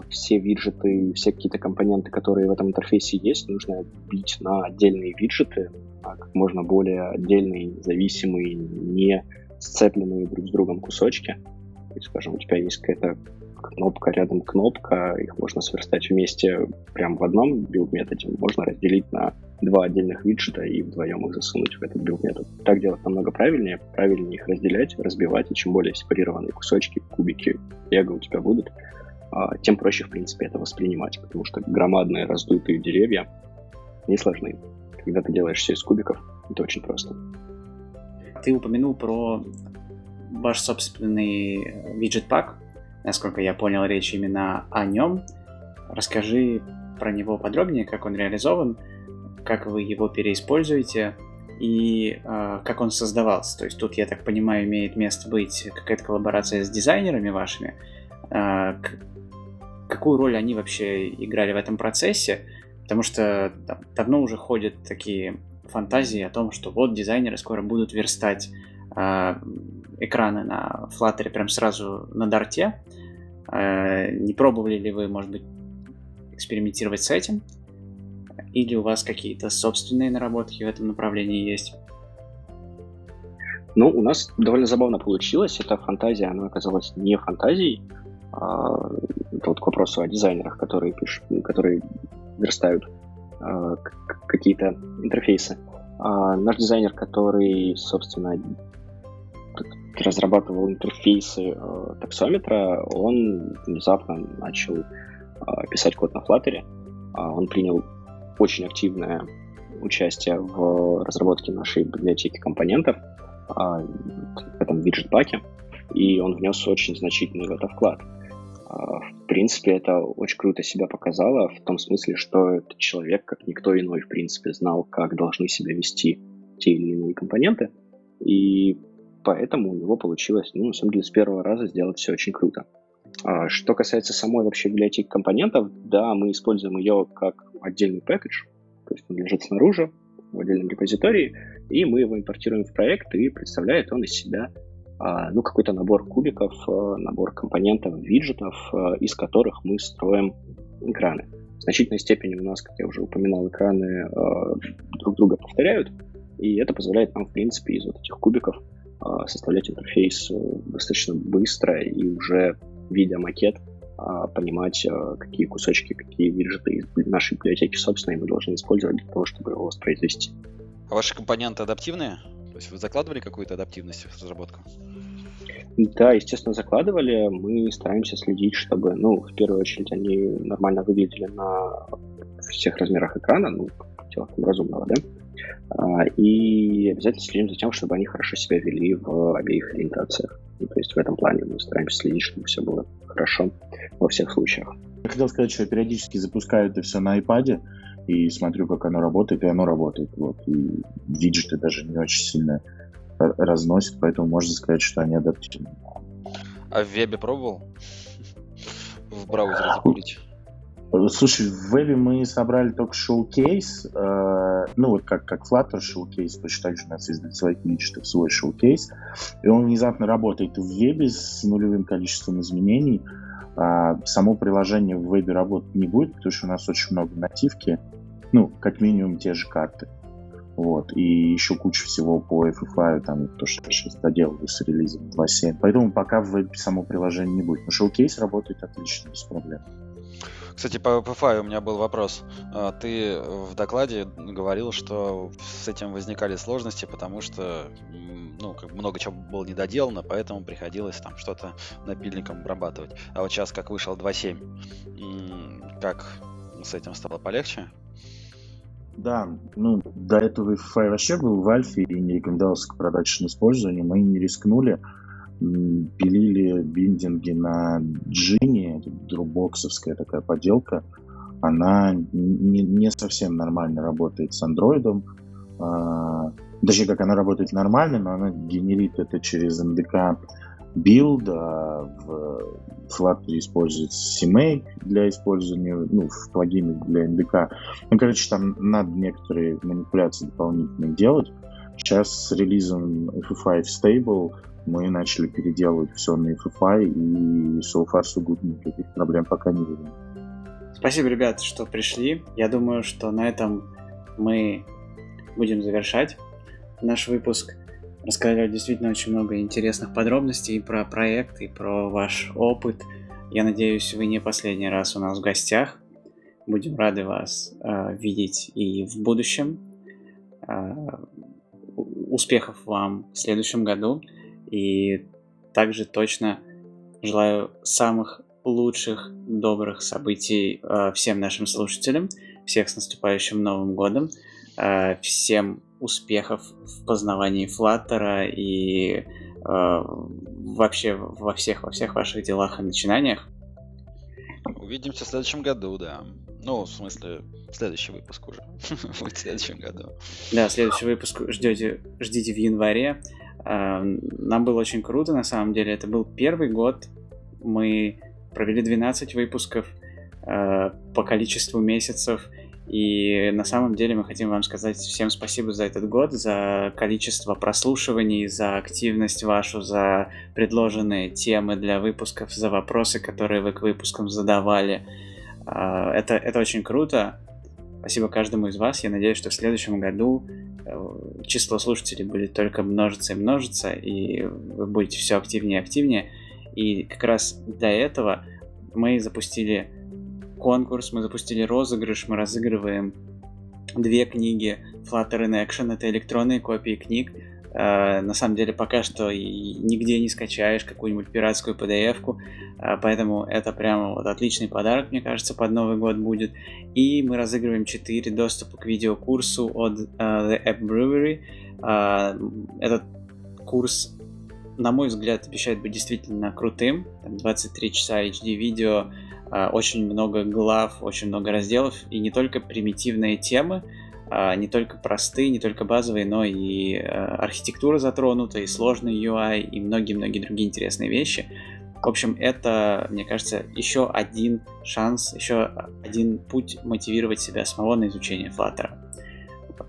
C: все виджеты, все какие-то компоненты, которые в этом интерфейсе есть, нужно бить на отдельные виджеты, а как можно более отдельные, зависимые, не сцепленные друг с другом кусочки. То есть, скажем, у тебя есть какая-то кнопка, рядом кнопка, их можно сверстать вместе прямо в одном build-методе, можно разделить на два отдельных виджета и вдвоем их засунуть в этот build-метод. Так делать намного правильнее, правильнее их разделять, разбивать, и чем более сепарированные кусочки, кубики лего у тебя будут, а, тем проще, в принципе, это воспринимать, потому что громадные раздутые деревья не сложны. Когда ты делаешь все из кубиков, это очень просто.
A: Ты упомянул про ваш собственный виджет-пак, Насколько я понял, речь именно о нем. Расскажи про него подробнее, как он реализован, как вы его переиспользуете и э, как он создавался. То есть тут, я так понимаю, имеет место быть какая-то коллаборация с дизайнерами вашими. Э, какую роль они вообще играли в этом процессе? Потому что там, давно уже ходят такие фантазии о том, что вот дизайнеры скоро будут верстать э, экраны на Flutter прям сразу на дарте. Э, не пробовали ли вы, может быть, экспериментировать с этим? Или у вас какие-то собственные наработки в этом направлении есть?
C: Ну, у нас довольно забавно получилось. Эта фантазия, она оказалась не фантазией. А, это вот к вопросу о дизайнерах, которые пишут, которые верстают а, какие-то интерфейсы. А, наш дизайнер, который, собственно, разрабатывал интерфейсы таксометра, он внезапно начал писать код на Flutter. Он принял очень активное участие в разработке нашей библиотеки компонентов в этом виджет-паке, и он внес очень значительный в это вклад. В принципе, это очень круто себя показало, в том смысле, что этот человек, как никто иной, в принципе, знал, как должны себя вести те или иные компоненты, и поэтому у него получилось, ну, на самом деле, с первого раза сделать все очень круто. А, что касается самой вообще библиотеки компонентов, да, мы используем ее как отдельный пакетж, то есть он лежит снаружи, в отдельном репозитории, и мы его импортируем в проект, и представляет он из себя ну, какой-то набор кубиков, а, набор компонентов, виджетов, из которых мы строим экраны. В значительной степени у нас, как я уже упоминал, экраны друг друга повторяют, и это позволяет нам, в принципе, из вот этих кубиков а, составлять интерфейс э, достаточно быстро и уже видя макет а, понимать, а, какие кусочки, какие виджеты из нашей библиотеки собственной мы должны использовать для того, чтобы его воспроизвести.
D: А ваши компоненты адаптивные? То есть вы закладывали какую-то адаптивность в разработку?
C: Да, естественно, закладывали. Мы стараемся следить, чтобы, ну, в первую очередь, они нормально выглядели на всех размерах экрана, ну, в разумного, да. А, и обязательно следим за тем, чтобы они хорошо себя вели в обеих ориентациях. Ну, то есть в этом плане мы стараемся следить, чтобы все было хорошо во всех случаях.
B: Я хотел сказать, что я периодически запускаю это все на iPad и смотрю, как оно работает, и оно работает. Вот. И виджеты даже не очень сильно разносят, поэтому можно сказать, что они адаптивны.
D: А в вебе пробовал? В браузере запулить?
B: Слушай, в вебе мы собрали только шоу-кейс, э, ну вот как, как Flutter шоу-кейс, точно так же у нас есть для своих виджетов свой шоу-кейс, и он внезапно работает в вебе с нулевым количеством изменений. А само приложение в вебе работать не будет, потому что у нас очень много нативки, ну, как минимум те же карты. Вот, и еще куча всего по FFI, там, то, что я сейчас доделываю с релизом 2.7. Поэтому пока в само приложение не будет. Но шоу-кейс работает отлично, без проблем.
D: Кстати, по PFI у меня был вопрос. А, ты в докладе говорил, что с этим возникали сложности, потому что ну, много чего было недоделано, поэтому приходилось там что-то напильником обрабатывать. А вот сейчас, как вышел 2.7, как с этим стало полегче?
B: Да, ну, до этого FFI вообще был в альфе и не рекомендовался к продакшн использованию. Мы не рискнули пилили биндинги на Джине, друбоксовская такая поделка. Она не, не совсем нормально работает с андроидом. А, точнее, как она работает нормально, но она генерит это через NDK build, а в Flutter используется CMake для использования, ну, в плагине для NDK. Ну, короче, там надо некоторые манипуляции дополнительные делать. Сейчас с релизом FFI Stable мы начали переделывать все на FFI, и so far so good, никаких проблем пока не видим.
A: Спасибо, ребят, что пришли. Я думаю, что на этом мы будем завершать наш выпуск. Рассказали действительно очень много интересных подробностей про проект, и про ваш опыт. Я надеюсь, вы не последний раз у нас в гостях. Будем рады вас э, видеть и в будущем. Э, успехов вам в следующем году. И также точно желаю самых лучших, добрых событий э, всем нашим слушателям. Всех с наступающим Новым годом. Э, всем успехов в познавании Флаттера и э, вообще во всех, во всех ваших делах и начинаниях.
D: Увидимся в следующем году, да. Ну, в смысле, следующий выпуск уже в следующем году.
A: Да, следующий выпуск ждете, ждите в январе. Э, нам было очень круто, на самом деле. Это был первый год. Мы провели 12 выпусков э, по количеству месяцев. И на самом деле мы хотим вам сказать всем спасибо за этот год, за количество прослушиваний, за активность вашу, за предложенные темы для выпусков, за вопросы, которые вы к выпускам задавали. А, это, это очень круто. Спасибо каждому из вас. Я надеюсь, что в следующем году э, число слушателей будет только множиться и множиться, и вы будете все активнее и активнее. И как раз для этого мы запустили конкурс, мы запустили розыгрыш, мы разыгрываем две книги Flutter in Action, это электронные копии книг. Uh, на самом деле пока что нигде не скачаешь какую-нибудь пиратскую PDF-ку, uh, поэтому это прямо вот отличный подарок, мне кажется, под Новый год будет. И мы разыгрываем 4 доступа к видеокурсу от uh, The App Brewery. Этот курс, на мой взгляд, обещает быть действительно крутым. Там 23 часа HD видео, очень много глав, очень много разделов, и не только примитивные темы, а, не только простые, не только базовые, но и а, архитектура затронута, и сложный UI, и многие-многие другие интересные вещи. В общем, это, мне кажется, еще один шанс, еще один путь мотивировать себя самого на изучение Flutter.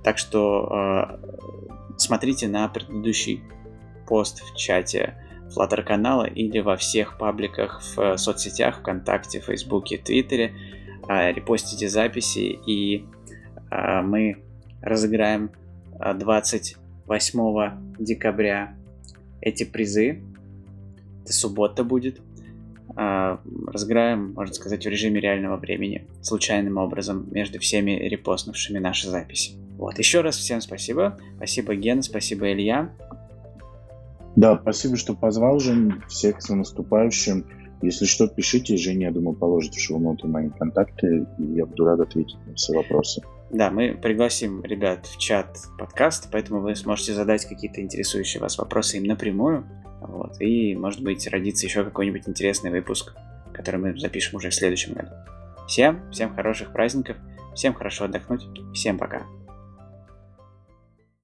A: Так что смотрите на предыдущий пост в чате Flutter канала или во всех пабликах в э, соцсетях, ВКонтакте, Фейсбуке, Твиттере. А, репостите записи и а, мы разыграем 28 а, декабря эти призы. Это суббота будет. Разыграем, можно сказать, в режиме реального времени, случайным образом, между всеми репостнувшими наши записи. Вот, еще раз всем спасибо. Спасибо, Ген, спасибо, Илья.
B: Да, спасибо, что позвал, Жень. Всех с наступающим. Если что, пишите. Женя, я думаю, положит в шоу-ноты мои контакты, и я буду рад ответить на все вопросы.
A: Да, мы пригласим ребят в чат подкаст, поэтому вы сможете задать какие-то интересующие вас вопросы им напрямую. Вот, и, может быть, родится еще какой-нибудь интересный выпуск, который мы запишем уже в следующем году. Всем, всем хороших праздников, всем хорошо отдохнуть, всем пока.